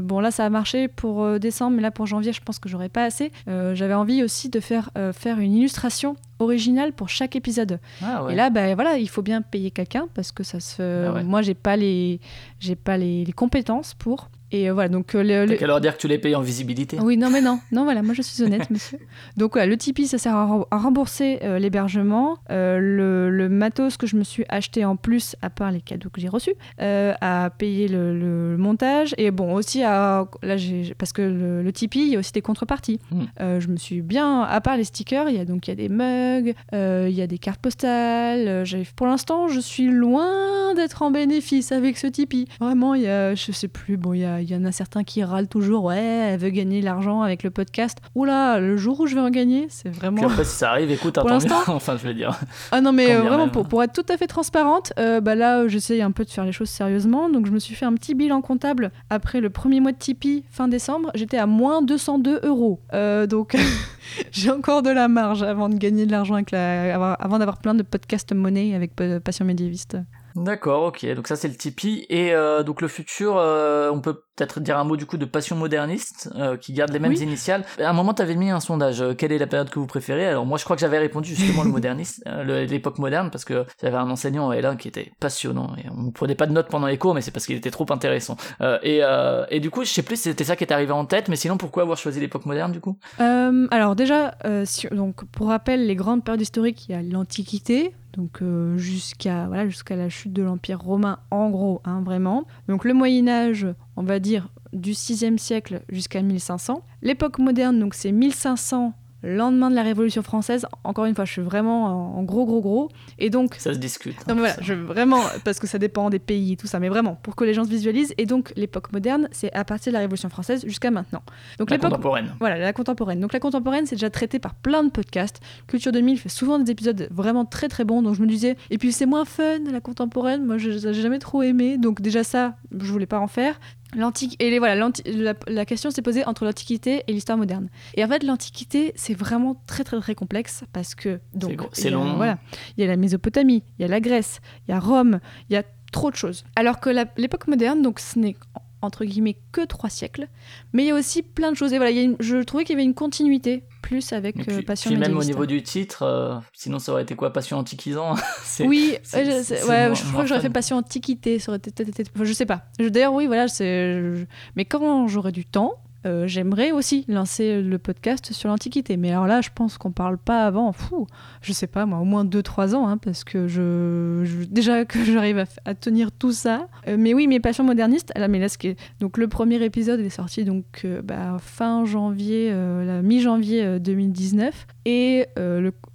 bon là ça a marché pour décembre, mais là pour janvier, je pense que j'aurais pas assez. J'avais envie aussi de faire, faire une illustration originale pour chaque épisode. Ah ouais. Et là, bah, voilà, il faut bien payer quelqu'un parce que ça se. Ah ouais. Moi, j'ai pas les, j'ai pas les, les compétences pour. Et euh, voilà, donc euh, le, le- qu'à leur dire que tu les payes en visibilité. oui, non, mais non, non, voilà, moi je suis honnête, *laughs* monsieur. Donc voilà, le Tipeee, ça sert à, rem- à rembourser euh, l'hébergement, euh, le, le matos que je me suis acheté en plus, à part les cadeaux que j'ai reçus, à payer le, le montage, et bon, aussi à. Là, j'ai. Parce que le, Tipeee, il y a aussi des contreparties. Mm. Euh, je me suis bien. À part les stickers, il y a donc il y a des mugs, il y a des cartes postales. pour l'instant, je suis loin d'être en bénéfice avec ce Tipeee. Vraiment, il y a. Je sais plus, bon, il y, a- il y en a certains qui râlent toujours, ouais, elle veut gagner de l'argent avec le podcast. Oula, le jour où je vais en gagner, c'est vraiment. Puis après, si ça arrive, écoute, *laughs* Pour l'instant- *laughs* enfin, je veux dire. Ah non, mais euh, vraiment, pour, pour être tout à fait transparente, euh, bah là, j'essaye un peu de faire les choses sérieusement. Donc, je me suis fait un petit bilan comptable après le premier mois de Tipeee, fin décembre. J'étais à moins 202 euros. Euh, donc, *laughs* j'ai encore de la marge avant de gagner de l'argent, avec la- avant d'avoir plein de podcasts monnaie avec Passion médiéviste. D'accord, ok. Donc ça, c'est le Tipeee. Et euh, donc le futur, euh, on peut peut-être dire un mot du coup de Passion moderniste, euh, qui garde les mêmes Oui. initiales. À un moment, tu avais mis un sondage. euh, quelle est la période que vous préférez? Alors moi, je crois que j'avais répondu justement le *laughs* moderniste, euh, l'époque moderne, parce que j'avais un enseignant L1 qui était passionnant. Et on ne prenait pas de notes pendant les cours, mais c'est parce qu'il était trop intéressant. Euh, et, euh, et du coup, je sais plus si c'était ça qui est arrivé en tête, mais sinon, pourquoi avoir choisi l'époque moderne du coup? Euh, alors déjà, euh, si- donc pour rappel, les grandes périodes historiques, il y a l'Antiquité, donc euh, jusqu'à voilà, la chute de l'Empire romain, en gros, hein, vraiment. Donc le Moyen Âge, on va dire du 6e siècle jusqu'à 1500. L'époque moderne, donc c'est 1500 lendemain de la Révolution française. Encore une fois, je suis vraiment en, gros, gros, gros. Et donc, Ça se discute. non mais voilà, je, vraiment, parce que ça dépend des pays, tout ça, mais vraiment, pour que les gens se visualisent. Et donc, l'époque moderne, c'est à partir de la Révolution française jusqu'à maintenant. Donc, La l'époque contemporaine. voilà, la contemporaine. Donc la contemporaine, c'est déjà traité par plein de podcasts. Culture 2000 fait souvent des épisodes vraiment très très bons. Donc je me disais, et puis c'est moins fun la contemporaine. Moi, je- j'ai jamais trop aimé. Donc déjà ça, je voulais pas en faire. L'antique et les, voilà, la, la question s'est posée entre l'Antiquité et l'histoire moderne. Et en fait, l'Antiquité, c'est vraiment très très très complexe parce que donc c'est long. Voilà, il y a la Mésopotamie, il y a la Grèce, il y a Rome, il y a trop de choses. Alors que l'époque moderne, donc ce n'est entre guillemets que trois siècles, mais il y a aussi plein de choses. Et voilà, il y a une- je trouvais qu'il y avait une continuité plus avec euh, puis, Passion puis même au niveau du titre, euh, sinon ça aurait été quoi Passion antiquisant? *laughs* Oui, je, ouais, moins- crois que j'aurais fait Passion Antiquité, ça aurait été enfin, je sais pas. D'ailleurs, oui, voilà, je- Mais quand j'aurai du temps, euh, j'aimerais aussi lancer le podcast sur l'Antiquité. Mais alors là, je pense qu'on parle pas avant, fou, je sais pas, moi, au moins 2-3 ans, hein, parce que je, déjà *laughs* que j'arrive à, tenir tout ça. Euh, mais oui, mes passions modernistes, là, mais là, ce qui donc le premier épisode est sorti donc euh, bah, fin janvier, la mi-janvier euh, 2019. Et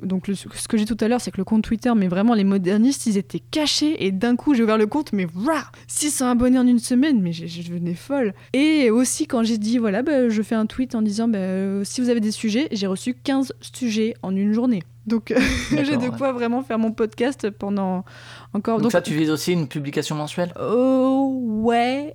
donc ce que j'ai dit tout à l'heure, c'est que le compte Twitter, mais vraiment les modernistes, ils étaient cachés. Et d'un coup, j'ai ouvert le compte, mais waouh 600 abonnés en une semaine, mais je devenais folle. Et aussi, quand j'ai dit, voilà, bah, je fais un tweet en disant, bah, euh, si vous avez des sujets, j'ai reçu 15 sujets en une journée. Donc *laughs* j'ai de ouais. quoi vraiment faire mon podcast pendant encore. Donc, ça, tu vises aussi une publication mensuelle? Oh ouais,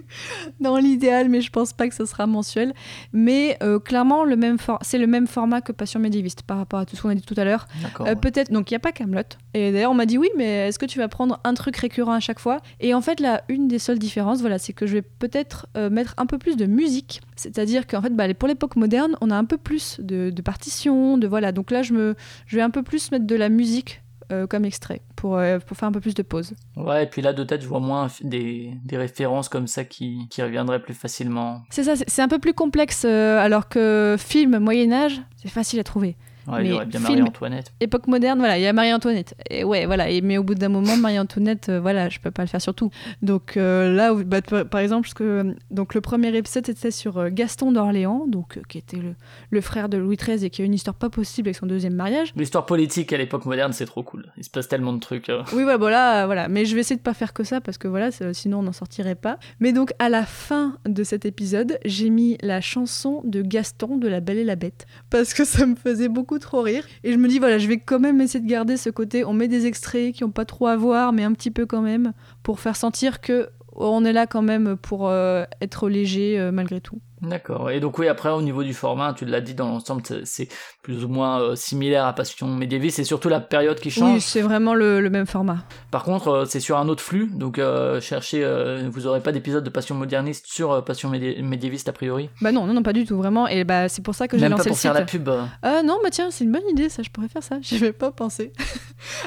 *laughs* dans l'idéal, mais je pense pas que ce sera mensuel. Mais euh, clairement, le même for- c'est le même format que Passion médiéviste par rapport à tout ce qu'on a dit tout à l'heure. D'accord. Euh, ouais. Peut-être, donc il n'y a pas Camelot. Et d'ailleurs, on m'a dit oui, mais est-ce que tu vas prendre un truc récurrent à chaque fois? Et en fait, là, une des seules différences, voilà, c'est que je vais peut-être euh, mettre un peu plus de musique. C'est-à-dire qu'en fait, bah, pour l'époque moderne, on a un peu plus de, de partitions, de voilà. Donc là, je, me, je vais un peu plus mettre de la musique euh, comme extrait pour, euh, pour faire un peu plus de pause. Ouais, et puis là, de tête, je vois moins des, des références comme ça qui, qui reviendraient plus facilement. C'est ça, c'est- un peu plus complexe, euh, alors que film Moyen-Âge, c'est facile à trouver. Ouais, il y Mais aurait bien Marie-Antoinette. Époque moderne, voilà, il y a Marie-Antoinette. Et ouais, voilà, et, mais au bout d'un moment, Marie-Antoinette, euh, voilà, je peux pas le faire sur tout. Donc euh, là, où- bah, par exemple, parce que, donc, le premier épisode était sur euh, Gaston d'Orléans, donc, euh, qui était le, le frère de Louis XIII et qui a une histoire pas possible avec son deuxième mariage. L'histoire politique à l'époque moderne, c'est trop cool. Il se passe tellement de trucs. euh. Oui, voilà, voilà, voilà. Mais je vais essayer de pas faire que ça parce que voilà, sinon on n'en sortirait pas. Mais donc à la fin de cet épisode, j'ai mis la chanson de Gaston de La Belle et la Bête parce que ça me faisait beaucoup trop rire. Et je me dis voilà, je vais quand même essayer de garder ce côté. On met des extraits qui ont pas trop à voir, mais un petit peu quand même pour faire sentir que on est là quand même pour euh, être léger euh, malgré tout. D'accord. Et donc oui, après au niveau du format, tu l'as dit dans l'ensemble, c'est- plus ou moins euh, similaire à Passion médiéviste. C'est surtout la période qui change. Oui, c'est vraiment le, le même format. Par contre, euh, c'est sur un autre flux, donc euh, cherchez, vous aurez pas d'épisode de Passion moderniste sur Passion médi- médiéviste a priori. Bah non, non, non, pas du tout, vraiment. Et bah c'est pour ça que j'ai Même pas lancé pour le faire site. la pub. Ah non, bah tiens, c'est une bonne idée, ça, je pourrais faire ça. *laughs* J'y avais pas pensé. *laughs*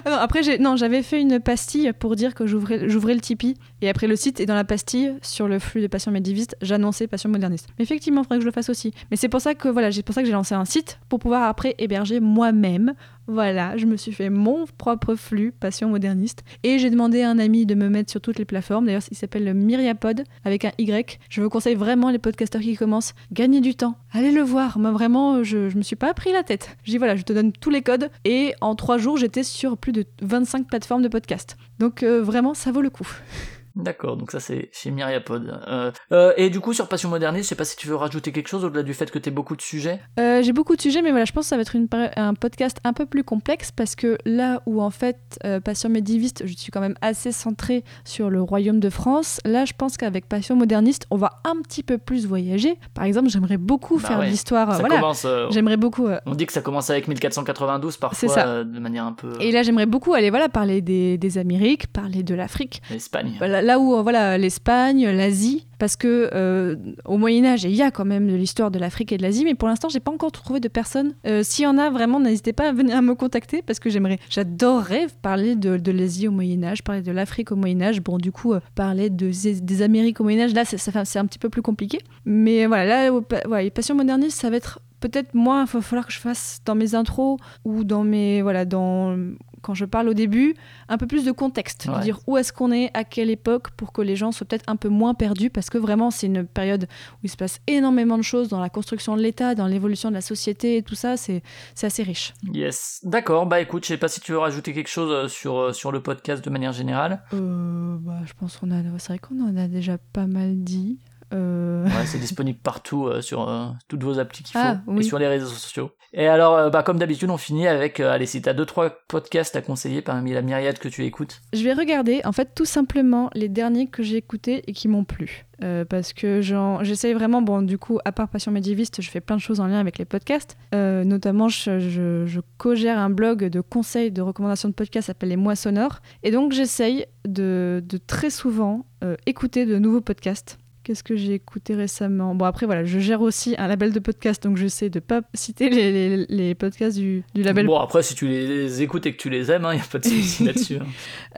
Ah non, après, non, j'avais fait une pastille pour dire que j'ouvrais, j'ouvrais le Tipeee. Et après, le site, et dans la pastille, sur le flux de Passion médiéviste, j'annonçais Passion moderniste. Mais effectivement, il faudrait que je le fasse aussi. Mais c'est pour ça que, voilà, c'est pour ça que j'ai lancé un site pour pouvoir après héberger moi-même. Voilà, je me suis fait mon propre flux Passion moderniste. Et j'ai demandé à un ami de me mettre sur toutes les plateformes. D'ailleurs, il s'appelle le Myriapod avec un Y. Je vous conseille vraiment les podcasteurs qui commencent. Gagnez du temps. Allez le voir. Moi, vraiment, je, je me suis pas pris la tête. Dis voilà, je te donne tous les codes. Et en trois jours, j'étais sur plus de 25 plateformes de podcast. Donc, euh, vraiment, ça vaut le coup. *laughs* D'accord, donc ça c'est chez Myriapod. Euh, euh, et du coup sur Passion moderniste, je sais pas si tu veux rajouter quelque chose au-delà du fait que tu beaucoup de sujets. Euh, j'ai beaucoup de sujets, mais voilà, je pense que ça va être une un podcast un peu plus complexe parce que là où en fait, Passion médiéviste, je suis quand même assez centrée sur le royaume de France, là je pense qu'avec Passion moderniste, on va un petit peu plus voyager. Par exemple, j'aimerais beaucoup Bah faire ouais. l'histoire. ça voilà, commence. j'aimerais beaucoup. on dit que ça commence avec 1492 parfois, C'est ça. de manière un peu. et là, j'aimerais beaucoup aller voilà parler des, des Amériques, parler de l'Afrique, Espagne. Voilà, là où euh, voilà l'Espagne, l'Asie, parce que euh, au Moyen Âge, il y a quand même de l'histoire de l'Afrique et de l'Asie, mais pour l'instant, j'ai pas encore trouvé de personnes. Euh, S'il y en a vraiment, n'hésitez pas à venir à me contacter parce que j'aimerais, j'adorerais parler de, l'Asie au Moyen Âge, parler de l'Afrique au Moyen Âge. Bon, du coup, euh, parler de, des Amériques au Moyen Âge, là, c'est un petit peu plus compliqué. Mais voilà, là, ouais, Passion moderniste, ça va être peut-être moi, il va falloir que je fasse dans mes intros ou dans mes voilà, dans quand je parle au début, un peu plus de contexte, Ouais. dire où est-ce qu'on est, à quelle époque, pour que les gens soient peut-être un peu moins perdus, parce que vraiment c'est une période où il se passe énormément de choses dans la construction de l'État, dans l'évolution de la société, et tout ça, c'est c'est assez riche. Yes. D'accord, bah écoute, je sais pas si tu veux rajouter quelque chose euh, sur, euh, sur le podcast de manière générale. Euh, bah, je pense qu'on a, c'est vrai qu'on en a déjà pas mal dit. Euh, Ouais, c'est disponible partout euh, sur euh, toutes vos applis qu'il faut Ah, oui. et sur les réseaux sociaux. Et alors, bah, comme d'habitude, on finit avec, allez, si t'as deux trois podcasts à conseiller parmi la myriade que tu écoutes. Je vais regarder, en fait, tout simplement les derniers que j'ai écoutés et qui m'ont plu. Euh, parce que j'essaye vraiment, bon, du coup, à part Passion médiéviste, je fais plein de choses en lien avec les podcasts. Euh, notamment, je, je, je co-gère un blog de conseils, de recommandations de podcasts, Les Mois Sonores. Et donc, j'essaye de, de très souvent euh, écouter de nouveaux podcasts. Qu'est-ce que j'ai écouté récemment? Bon, après, voilà, je gère aussi un label de podcasts, donc j'essaie de pas citer les, les- les podcasts du, du label Bon, après, si tu les écoutes et que tu les aimes, il y a pas de souci *laughs* là-dessus. hein.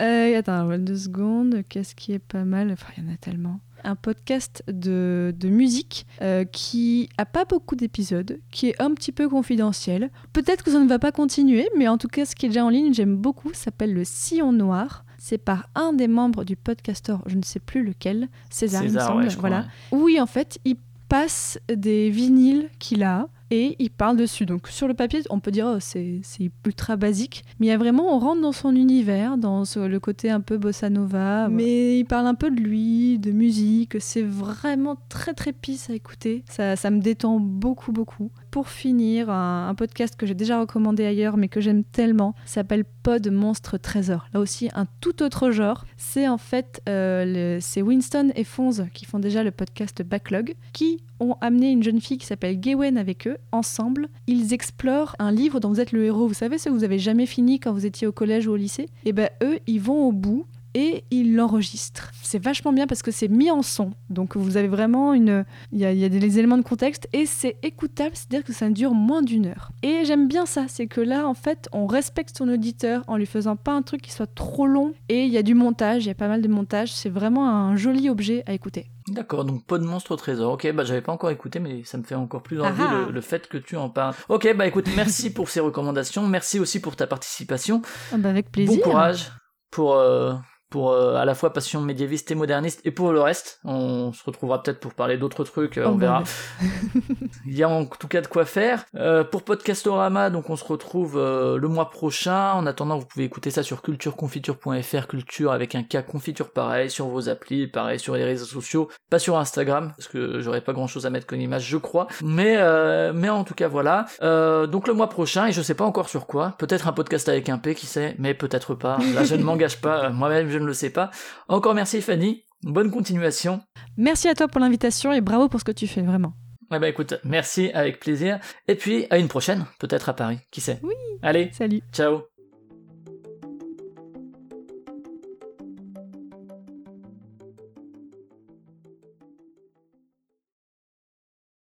Euh, attends, deux secondes. Qu'est-ce qui est pas mal? Enfin, il y en a tellement. Un podcast de, de musique euh, qui a pas beaucoup d'épisodes, qui est un petit peu confidentiel. Peut-être que ça ne va pas continuer, mais en tout cas, ce qui est déjà en ligne, j'aime beaucoup, s'appelle Le Sillon Noir. C'est par un des membres du podcaster, je ne sais plus lequel, César, il me César, semble. ouais, je crois, voilà. ouais. Oui, en fait, il passe des vinyles qu'il a et il parle dessus. Donc sur le papier, on peut dire oh, c'est c'est ultra basique, mais il y a vraiment, on rentre dans son univers, dans ce- le côté un peu bossa nova. Mais il parle un peu de lui, de musique. C'est vraiment très très pisse à écouter. Ça, ça me détend beaucoup beaucoup. Pour finir, un, podcast que j'ai déjà recommandé ailleurs, mais que j'aime tellement, s'appelle Pod Monstre Trésor. Là aussi, un tout autre genre. C'est en fait, euh, c'est Winston et Fonz qui font déjà le podcast Backlog, qui ont amené une jeune fille qui s'appelle Gawain avec eux. Ensemble, ils explorent un livre dont vous êtes le héros. Vous savez ce que vous avez jamais fini quand vous étiez au collège ou au lycée? Et ben eux, ils vont au bout et ils l'enregistrent. C'est vachement bien parce que c'est mis en son. Donc vous avez vraiment une... Il y a, il y a des éléments de contexte et c'est écoutable, c'est-à-dire que ça dure moins d'une heure. Et j'aime bien ça, c'est que là, en fait, on respecte son auditeur en lui faisant pas un truc qui soit trop long. Et il y a du montage, il y a pas mal de montage. C'est vraiment un joli objet à écouter. D'accord, donc pas de monstre au trésor. Ok, bah j'avais pas encore écouté, mais ça me fait encore plus envie Ah le, le fait que tu en parles. Ok, bah écoute, merci pour ces recommandations, merci aussi pour ta participation. Ah bah, avec plaisir. Bon courage pour, euh, pour euh, à la fois passion médiéviste et moderniste, et pour le reste. On se retrouvera peut-être pour parler d'autres trucs, euh, Oh, on bah, verra. *laughs* Il y a en tout cas de quoi faire. Euh, pour Podcastorama, donc on se retrouve euh, le mois prochain. En attendant, vous pouvez écouter ça sur cultureconfiture.fr, culture avec un cas confiture pareil, sur vos applis, pareil sur les réseaux sociaux, pas sur Instagram, parce que j'aurais pas grand chose à mettre comme image, je crois. Mais, euh, mais en tout cas, voilà. Euh, donc le mois prochain, et je sais pas encore sur quoi, peut-être un podcast avec un P, qui sait, mais peut-être pas. Là, je ne *laughs* m'engage pas, moi-même, je ne le sais pas. Encore merci Fanny. Bonne continuation. Merci à toi pour l'invitation et bravo pour ce que tu fais, vraiment. Eh ben écoute, merci avec plaisir. Et puis à une prochaine, peut-être à Paris, qui sait. Oui. Allez, Salut. ciao.